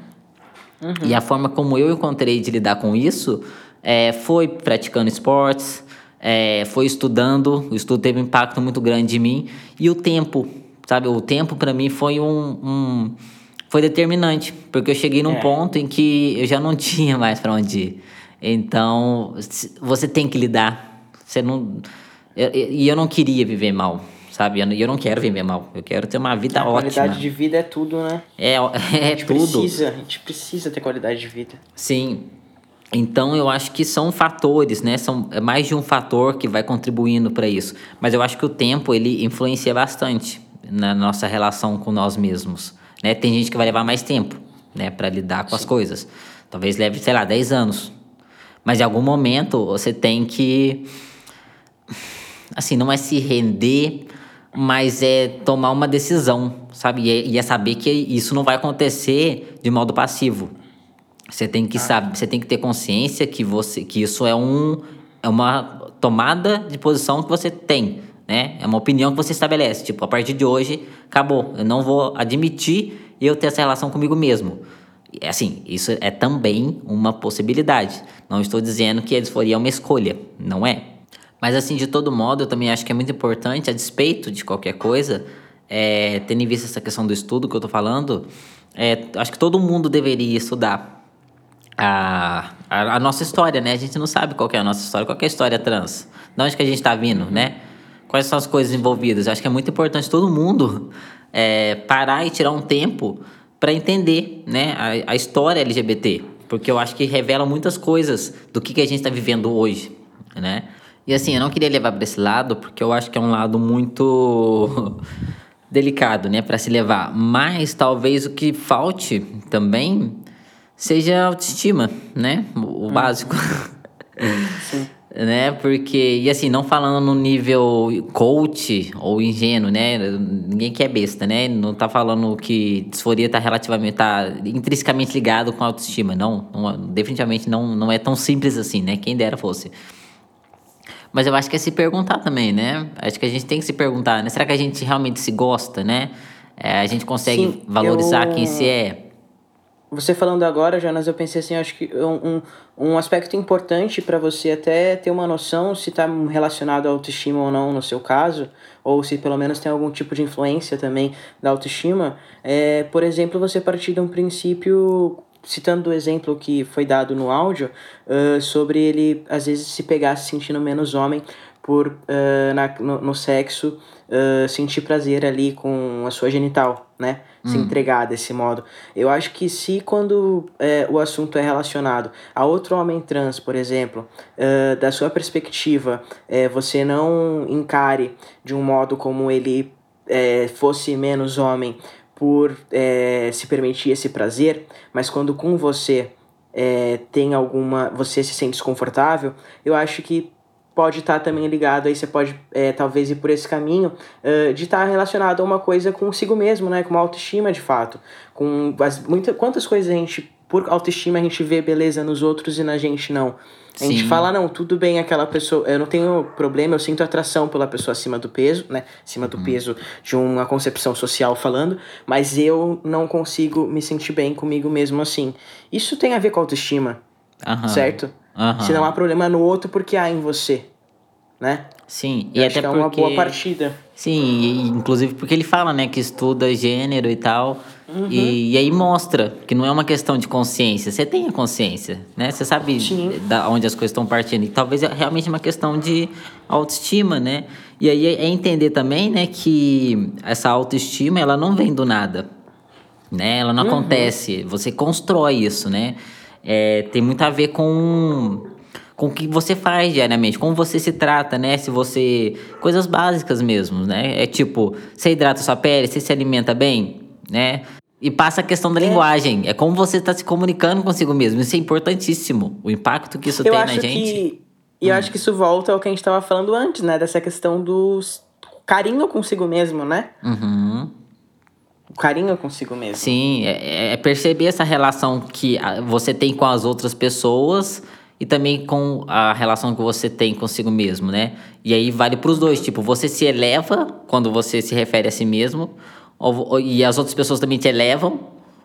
Uhum. E a forma como eu encontrei de lidar com isso é, foi praticando esportes, é, foi estudando. O estudo teve um impacto muito grande em mim. E o tempo, sabe? O tempo para mim foi um, um, foi determinante, porque eu cheguei num é. ponto em que eu já não tinha mais para onde ir. Então, você tem que lidar. Você não e eu não queria viver mal, sabe? E eu não quero viver mal. Eu quero ter uma vida a ótima. Qualidade de vida é tudo, né? É, é a gente tudo. Precisa, a gente precisa ter qualidade de vida. Sim. Então eu acho que são fatores, né? São é mais de um fator que vai contribuindo para isso. Mas eu acho que o tempo ele influencia bastante na nossa relação com nós mesmos, né? Tem gente que vai levar mais tempo, né, para lidar com Sim. as coisas. Talvez leve, sei lá, 10 anos. Mas em algum momento você tem que assim, não é se render, mas é tomar uma decisão, sabe? E é, e é saber que isso não vai acontecer de modo passivo você tem que ah. saber, você tem que ter consciência que você que isso é um é uma tomada de posição que você tem, né? É uma opinião que você estabelece, tipo, a partir de hoje acabou, eu não vou admitir eu ter essa relação comigo mesmo. É assim, isso é também uma possibilidade. Não estou dizendo que a disforia é uma escolha, não é. Mas assim, de todo modo, eu também acho que é muito importante, a despeito de qualquer coisa, é, tendo em vista essa questão do estudo que eu estou falando, é, acho que todo mundo deveria estudar a, a, a, nossa história, né? A gente não sabe qual é a nossa história, qual é a história trans. De onde que a gente está vindo, né? Quais são as coisas envolvidas? Eu acho que é muito importante todo mundo é, parar e tirar um tempo para entender né, a, a, história LGBT. Porque eu acho que revela muitas coisas do que, que a gente está vivendo hoje, né? E assim, eu não queria levar para esse lado, porque eu acho que é um lado muito delicado, né, para se levar. Mas talvez o que falte também seja autoestima, né? O, hum. básico. Sim. né? Porque, e assim, não falando no nível coach ou ingênuo, né? Ninguém quer besta, né? Não tá falando que disforia tá relativamente, tá intrinsecamente ligado com autoestima. Não, não definitivamente não, não é tão simples assim, né? Quem dera fosse. Mas eu acho que é se perguntar também, né? Acho que a gente tem que se perguntar, né? Será que a gente realmente se gosta, né? É, a gente consegue Sim, valorizar eu... quem se é? Você falando agora, Jonas, eu pensei assim, acho que um, um aspecto importante para você até ter uma noção se está relacionado à autoestima ou não no seu caso, ou se pelo menos tem algum tipo de influência também da autoestima, é, por exemplo, você partir de um princípio, citando o exemplo que foi dado no áudio, uh, sobre ele às vezes se pegar se sentindo menos homem por uh, na, no, no sexo uh, sentir prazer ali com a sua genital, né? Se hum. entregar desse modo. Eu acho que se quando é, o assunto é relacionado a outro homem trans, por exemplo, uh, da sua perspectiva, é, você não encare de um modo como ele é, fosse menos homem por é, se permitir esse prazer, mas quando com você é, tem alguma. você se sente desconfortável, eu acho que pode estar tá também ligado, aí você pode é, talvez ir por esse caminho uh, de estar tá relacionado a uma coisa consigo mesmo, né? Com uma autoestima de fato. Com as, muita, quantas coisas a gente, por autoestima, a gente vê beleza nos outros e na gente não. A gente fala, não, tudo bem aquela pessoa, eu não tenho problema, eu sinto atração pela pessoa acima do peso, né? Acima do uhum. peso de uma concepção social falando, mas eu não consigo me sentir bem comigo mesmo assim. Isso tem a ver com autoestima, uhum. certo? Uhum. Se não há problema no outro, porque há em você, né? Sim, e até porque... é uma boa partida. Sim, e, inclusive porque ele fala, né, que estuda gênero e tal, uhum. e, e, aí mostra que não é uma questão de consciência, você tem a consciência, né? Você sabe da onde as coisas estão partindo, e talvez é realmente uma questão de autoestima, né? E aí é entender também, né, que essa autoestima, ela não vem do nada, né? Ela não uhum. acontece, você constrói isso, né? É, tem muito a ver com com o que você faz diariamente, como você se trata, né? Se você. Coisas básicas mesmo, né? É tipo, você hidrata sua pele, você se alimenta bem, né? E passa a questão da é. linguagem. É como você está se comunicando consigo mesmo. Isso é importantíssimo. O impacto que isso eu tem na gente. Que, e eu hum. acho que isso volta ao que a gente estava falando antes, né? Dessa questão do carinho consigo mesmo, né? Uhum o carinho consigo mesmo. Sim, é, é, perceber essa relação que você tem com as outras pessoas e também com a relação que você tem consigo mesmo, né? E aí vale para os dois, tipo, você se eleva quando você se refere a si mesmo, ou, e as outras pessoas também te elevam,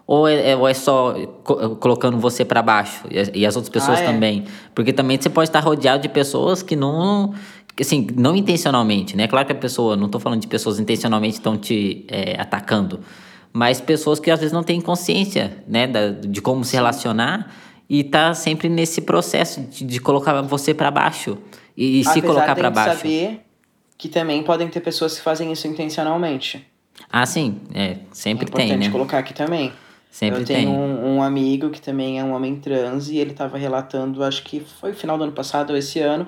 ou é, é ou é só co colocando você para baixo e, e, as outras pessoas ah, é? também? Porque também você pode estar rodeado de pessoas que não assim, não intencionalmente, né? Claro que a pessoa, não estou falando de pessoas intencionalmente estão te é, atacando, mas pessoas que às vezes não têm consciência, né, da, de como se relacionar e tá sempre nesse processo de, de colocar você para baixo e, se colocar para baixo. saber que também podem ter pessoas que fazem isso intencionalmente. Ah, sim, é, sempre é tem, né? colocar aqui também. Sempre eu tenho um, um amigo que também é um homem trans e ele estava relatando, acho que foi final do ano passado ou esse ano,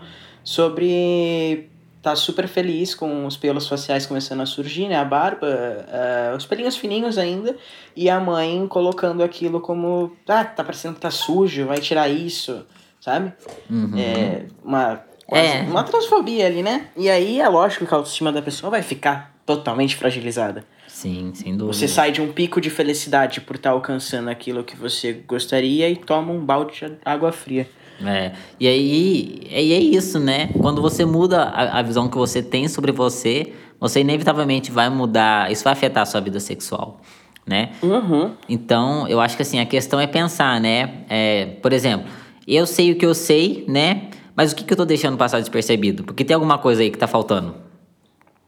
sobre tá super feliz com os pelos faciais começando a surgir, né? A barba, uh, os pelinhos fininhos ainda, e a mãe colocando aquilo como, ah, tá parecendo que tá sujo, vai tirar isso, sabe? Uhum. É uma, quase, É. uma transfobia ali, né? E aí é lógico que a autoestima da pessoa vai ficar totalmente fragilizada. Sim, sem dúvida. Você sai de um pico de felicidade por estar alcançando aquilo que você gostaria e toma um balde de água fria. É, e aí e é isso, né? Quando você muda a, a visão que você tem sobre você, você inevitavelmente vai mudar, isso vai afetar a sua vida sexual, né? Uhum. Então, eu acho que assim, a questão é pensar, né? É, por exemplo, eu sei o que eu sei, né? Mas o que, que eu tô deixando passar despercebido? Porque tem alguma coisa aí que tá faltando.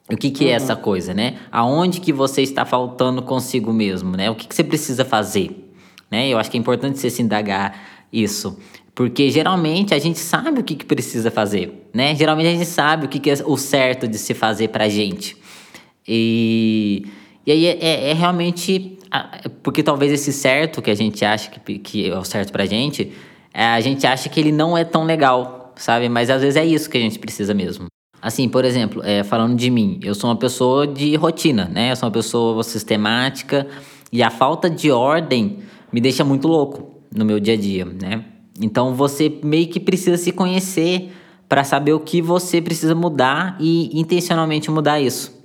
O que, que é essa coisa, né? Aonde que você está faltando consigo mesmo, né? O que, que você precisa fazer, né? Eu acho que é importante você se indagar isso. Porque geralmente a gente sabe o que, que precisa fazer, né? Geralmente a gente sabe o que, que é o certo de se fazer pra gente. E, e aí é, é- é realmente. Porque talvez esse certo que a gente acha que, que é o certo pra gente, é, a gente acha que ele não é tão legal, sabe? Mas às vezes é isso que a gente precisa mesmo. Assim, por exemplo, é, falando de mim, eu sou uma pessoa de rotina, né? Eu sou uma pessoa sistemática e a falta de ordem me deixa muito louco no meu dia a dia, né? Então você meio que precisa se conhecer para saber o que você precisa mudar e intencionalmente mudar isso.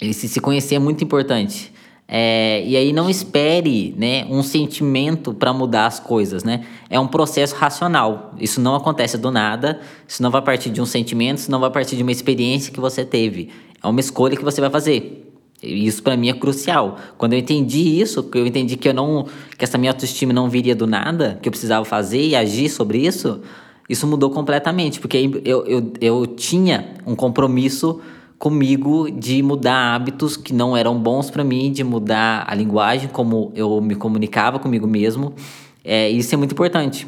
Esse se conhecer é muito importante. É, e aí não espere né, um sentimento para mudar as coisas, né? É um processo racional. Isso não acontece do nada, isso não vai partir de um sentimento, isso não vai partir de uma experiência que você teve. É uma escolha que você vai fazer. Isso para mim é crucial. Quando eu entendi isso, que eu entendi que eu não que essa minha autoestima não viria do nada, que eu precisava fazer e agir sobre isso, isso mudou completamente, porque eu, eu, eu tinha um compromisso comigo de mudar hábitos que não eram bons para mim, de mudar a linguagem, como eu me comunicava comigo mesmo. É, isso é muito importante.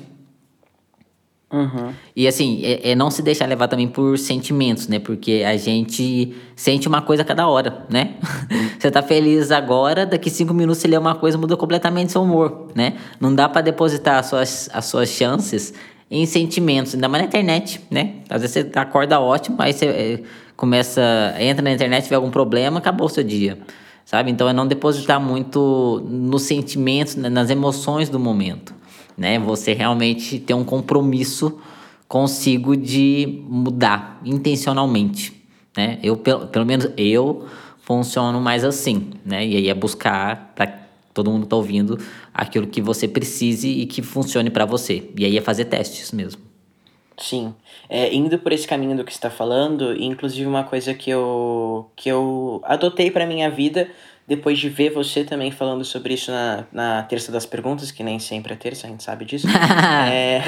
Uhum. E assim, é, é não se deixar levar também por sentimentos, né? Porque a gente sente uma coisa a cada hora, né? você tá feliz agora, daqui cinco minutos você lê uma coisa, muda completamente seu humor, né? Não dá para depositar as suas, as suas chances em sentimentos, ainda mais na internet, né? Às vezes você acorda ótimo, aí você é, começa, entra na internet, vê algum problema, acabou o seu dia, sabe? Então é não depositar muito nos sentimentos, né, nas emoções do momento, né? Você realmente ter um compromisso consigo de mudar intencionalmente, né? Eu, pelo, pelo menos eu funciono mais assim, né? E aí é buscar para todo mundo tá ouvindo aquilo que você precise e que funcione para você. E aí é fazer testes mesmo. Sim. É, indo por esse caminho do que está falando, inclusive uma coisa que eu, que eu adotei para minha vida, depois de ver você também falando sobre isso na, na terça das perguntas, que nem sempre é terça, a gente sabe disso. é...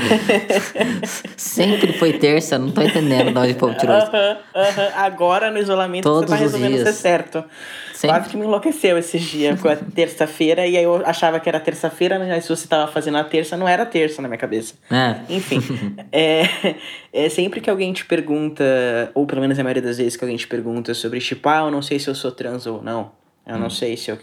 Sempre foi terça, não tô entendendo de onde o povo tirou isso. Aham, aham. Agora no isolamento Todos você tá resolvendo dias. ser certo. Sempre. Quase que me enlouqueceu esses dias com a terça-feira, e aí eu achava que era terça-feira, mas se você tava fazendo a terça, não era terça na minha cabeça. É. Enfim, é, é sempre que alguém te pergunta, ou pelo menos a maioria das vezes que alguém te pergunta sobre, tipo, ah, eu não sei se eu sou trans ou não, eu não sei se eu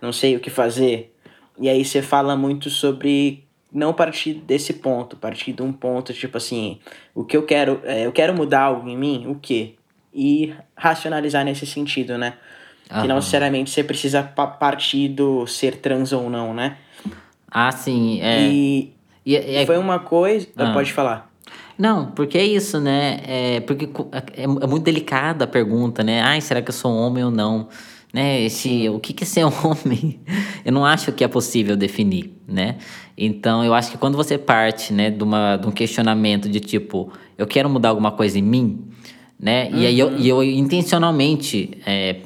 não sei o que fazer. E aí você fala muito sobre não partir desse ponto, partir de um ponto, tipo assim, o que eu quero, é, eu quero mudar algo em mim, o quê? E racionalizar nesse sentido, né? Que não necessariamente você precisa pa- partir do ser trans ou não, né? Ah, sim. É. E, E, é- foi uma coisa. Ah. Pode falar. Não, porque é isso, né? É, porque é, é muito delicada a pergunta, né? Ai, será que eu sou homem ou não? Né? Esse, o que que é ser homem? Eu não acho que é possível definir, né? Então, eu acho que quando você parte, né, de, uma, de um questionamento de tipo, eu quero mudar alguma coisa em mim, né? E aí eu, e eu intencionalmente é,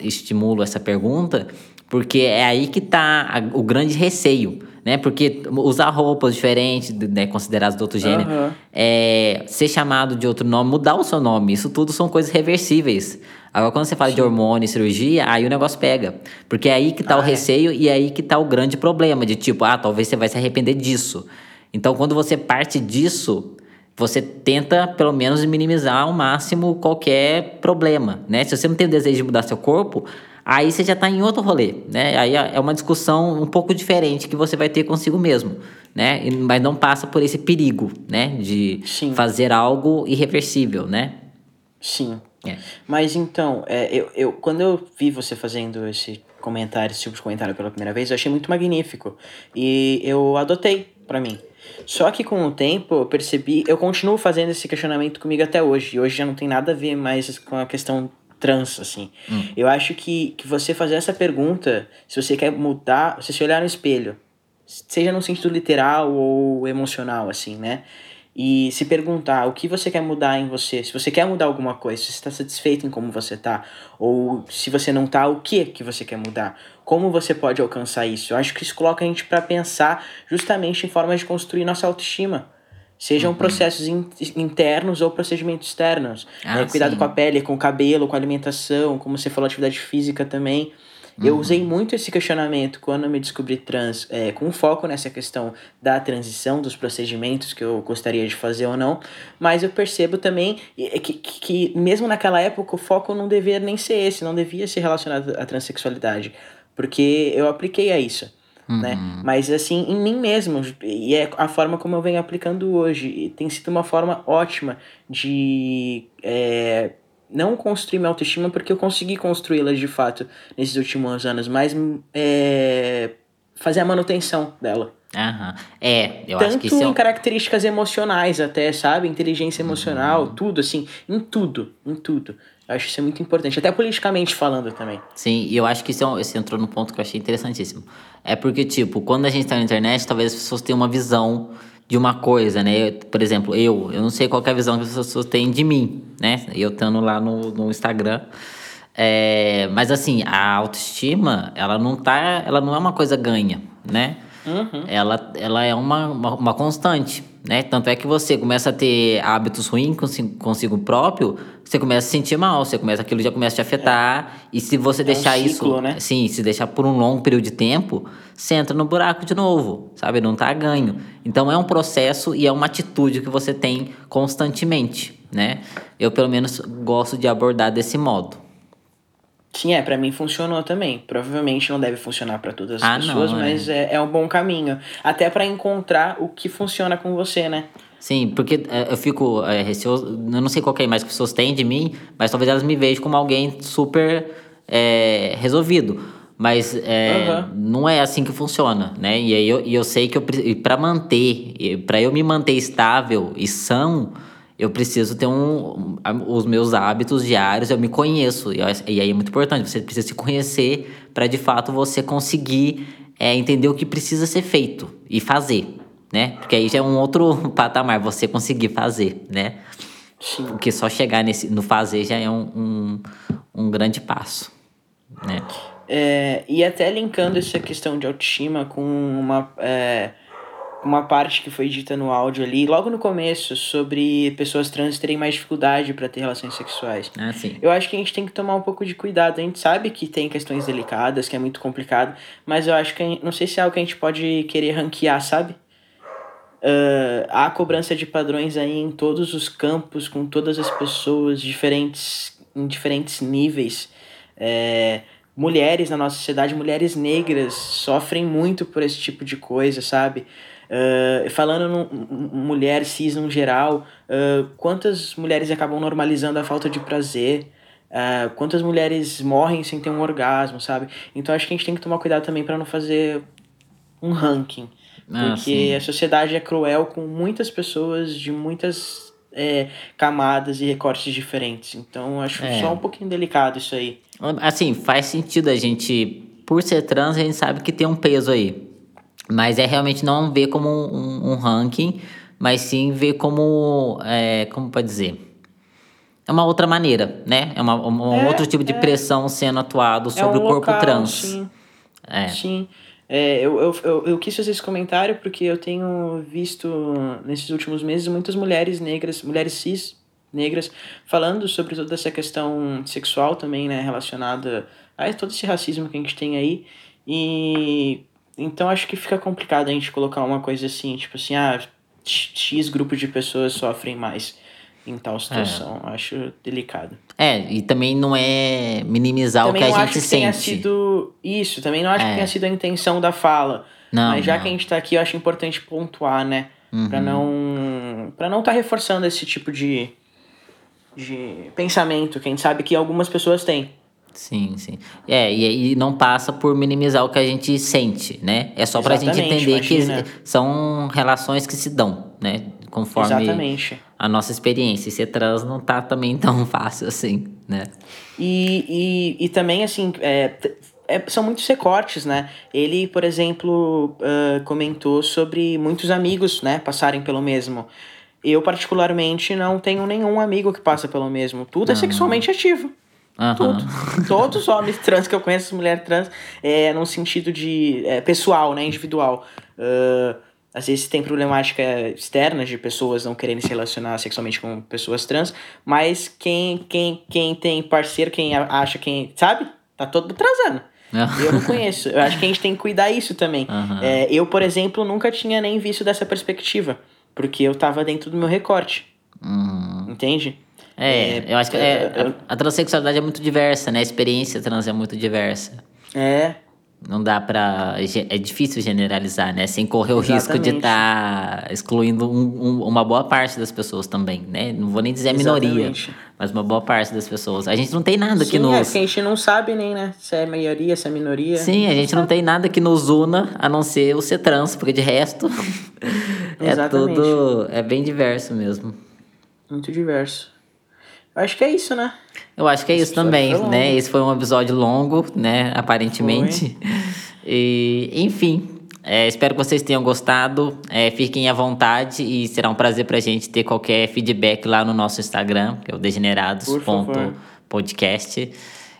estimulo essa pergunta, porque é aí que tá a- o grande receio, né? Porque usar roupas diferentes, né, consideradas do outro gênero, Aham. é, ser chamado de outro nome, mudar o seu nome, isso tudo são coisas reversíveis. Agora, quando você fala de hormônio e cirurgia, aí o negócio pega. Porque é aí que tá o Ah, é. receio e é aí que tá o grande problema, de tipo, ah, talvez você vai se arrepender disso. Então, quando você parte disso, você tenta, pelo menos, minimizar ao máximo qualquer problema, né? Se você não tem o desejo de mudar seu corpo, aí você já está em outro rolê, né? Aí é, é uma discussão um pouco diferente que você vai ter consigo mesmo, né? Mas não passa por esse perigo, né? De Sim. fazer algo irreversível, né? Sim. É. Mas então, é, eu, eu, quando eu vi você fazendo esse comentário, esse tipo de comentário pela primeira vez, eu achei muito magnífico. E eu adotei pra mim. Só que com o tempo eu percebi, eu continuo fazendo esse questionamento comigo até hoje. E hoje já não tem nada a ver mais com a questão trans, assim. Eu acho que, que você fazer essa pergunta, se você quer mudar, se você olhar no espelho, seja no sentido literal ou emocional, assim, né? E se perguntar o que você quer mudar em você, se você quer mudar alguma coisa, se você está satisfeito em como você tá, ou se você não tá, o que que você quer mudar? Como você pode alcançar isso? Eu acho que isso coloca a gente para pensar justamente em formas de construir nossa autoestima. Sejam processos in- internos ou procedimentos externos. Ah, né? Cuidado sim. com a pele, com o cabelo, com a alimentação, como você falou, atividade física também. Eu usei muito esse questionamento quando eu me descobri trans, é, com foco nessa questão da transição, dos procedimentos que eu gostaria de fazer ou não, mas eu percebo também que, que, que mesmo naquela época o foco não devia nem ser esse, não devia ser relacionado à transexualidade, porque eu apliquei a isso. Né? Mas assim, em mim mesmo, e é a forma como eu venho aplicando hoje, e tem sido uma forma ótima de é, não construir minha autoestima porque eu consegui construí-la de fato nesses últimos anos, mas é, fazer a manutenção dela. Aham. É, eu acho Tanto que isso é em características emocionais até, sabe? Inteligência emocional, Uhum. tudo, assim, em tudo, em tudo. Eu acho isso é muito importante, até politicamente falando também. Sim, e eu acho que isso, é você entrou num ponto que eu achei interessantíssimo. É porque, tipo, quando a gente tá na internet, talvez as pessoas tenham uma visão de uma coisa, né? Por exemplo, eu, eu não sei qual é a visão que as pessoas têm de mim, né? Eu estando lá no, no Instagram. É, mas assim, a autoestima, ela não tá. Ela não é uma coisa ganha, né? Ela, ela é uma, uma, uma constante, né? Tanto é que você começa a ter hábitos ruins consigo, consigo próprio, você começa a se sentir mal, você começa, aquilo já começa a te afetar. E se você um deixar ciclo, isso. né? Sim, se deixar por um longo período de tempo, você entra no buraco de novo, sabe? Não tá ganho. Então é um processo e é uma atitude que você tem constantemente, né? Eu, pelo menos, gosto de abordar desse modo. Sim, é, pra mim funcionou também. Provavelmente não deve funcionar pra todas as Ah, não, pessoas, é. mas é, é um bom caminho. Até pra encontrar o que funciona com você, né? Sim, porque é, eu fico é, receoso, eu não sei qual que é a imagem que as pessoas têm de mim, mas talvez elas me vejam como alguém super é, resolvido. Mas é, Aham. não é assim que funciona, né? E aí eu, e eu sei que eu para manter, para eu me manter estável e são, eu preciso ter um, os meus hábitos diários, eu me conheço. E, e aí é muito importante, você precisa se conhecer para de fato você conseguir é, entender o que precisa ser feito e fazer, né? Porque aí já é um outro patamar, você conseguir fazer, né? Sim. Porque só chegar nesse, no fazer já é um, um, um grande passo, né? É, e até linkando essa questão de autoestima com uma, é, uma parte que foi dita no áudio ali, logo no começo, sobre pessoas trans terem mais dificuldade para ter relações sexuais. Ah, sim. Eu acho que a gente tem que tomar um pouco de cuidado. A gente sabe que tem questões delicadas, que é muito complicado, mas eu acho que gente- não sei se é algo que a gente pode querer ranquear, sabe? Ah, há cobrança de padrões aí em todos os campos, com todas as pessoas, diferentes, em diferentes níveis. É, mulheres na nossa sociedade, mulheres negras, sofrem muito por esse tipo de coisa, sabe? Ah, falando no, mulher cis no geral, ah, quantas mulheres acabam normalizando a falta de prazer? Ah, quantas mulheres morrem sem ter um orgasmo, sabe? Então acho que a gente tem que tomar cuidado também para não fazer um ranking. Ah, Porque sim. a sociedade é cruel com muitas pessoas de muitas é, camadas e recortes diferentes. Então acho É. só um pouquinho delicado isso aí. Assim, faz sentido a gente, por ser trans, a gente sabe que tem um peso aí. Mas é realmente não ver como um, um ranking, mas sim ver como, é, como pode dizer, é uma outra maneira, né? É uma, um É, outro tipo de é. pressão sendo atuado sobre é um o corpo local, trans. Sim, É. sim. É, eu, eu, eu, eu quis fazer esse comentário porque eu tenho visto nesses últimos meses muitas mulheres negras, mulheres cis negras, falando sobre toda essa questão sexual também, né, relacionada a todo esse racismo que a gente tem aí. E então acho que fica complicado a gente colocar uma coisa assim, tipo assim, ah, X grupo de pessoas sofrem mais. em tal situação. Acho delicado. É, e também não é minimizar também o que não a acho gente que sente. tenha sido isso, também não acho É. que tenha sido a intenção da fala. Não, Mas já não. que a gente tá aqui, eu acho importante pontuar, né? Uhum. Pra não. para não tá reforçando esse tipo de. de pensamento que a gente sabe que algumas pessoas têm. Sim, sim. É, e, e não passa por minimizar o que a gente sente, né? É só pra gente Exatamente, entender que imagina. exi- são relações que se dão, né? Conforme Exatamente. a nossa experiência. E ser trans não tá também tão fácil assim, né? E, e, e também, assim, é, é- são muitos recortes, né? Ele, por exemplo, ah, comentou sobre muitos amigos, né, passarem pelo mesmo. Eu, particularmente, não tenho nenhum amigo que passa pelo mesmo. Tudo é sexualmente ativo. Tudo. Todos os homens trans que eu conheço, mulher trans, é num sentido de é, pessoal, né? Individual. Ah, às vezes tem problemática externa de pessoas não quererem se relacionar sexualmente com pessoas trans, mas quem, quem, quem tem parceiro, quem acha, quem. Sabe? Tá todo transando. Eu não conheço. Eu acho que a gente tem que cuidar isso também. Aham. É, eu, por exemplo, nunca tinha nem visto dessa perspectiva. Porque eu tava dentro do meu recorte. Uhum. Entende? É, eu acho que é, eu- a, a transexualidade é muito diversa, né? A experiência trans é muito diversa. É. Não dá pra. É difícil generalizar, né? Sem correr o risco de Exatamente. estar excluindo um- um- uma boa parte das pessoas também, né? Não vou nem dizer a minoria, Exatamente. mas uma boa parte das pessoas. A gente não tem nada que Sim, é, nos. que a gente não sabe nem, né? Se é maioria, se é minoria. Sim, a gente não tem nada que nos una a não ser o ser trans, porque de resto é Exatamente. tudo. É bem diverso mesmo. Muito diverso. Acho que é isso, né? Eu acho que é isso episódio também, foi né? Esse foi um episódio longo, né? Aparentemente. E, enfim, é, espero que vocês tenham gostado. É, fiquem à vontade e será um prazer pra gente ter qualquer feedback lá no nosso Instagram, que é o degenerados.podcast.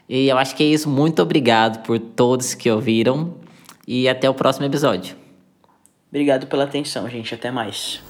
E eu acho que é isso. Muito obrigado por todos que ouviram. E até o próximo episódio. Obrigado pela atenção, gente. Até mais.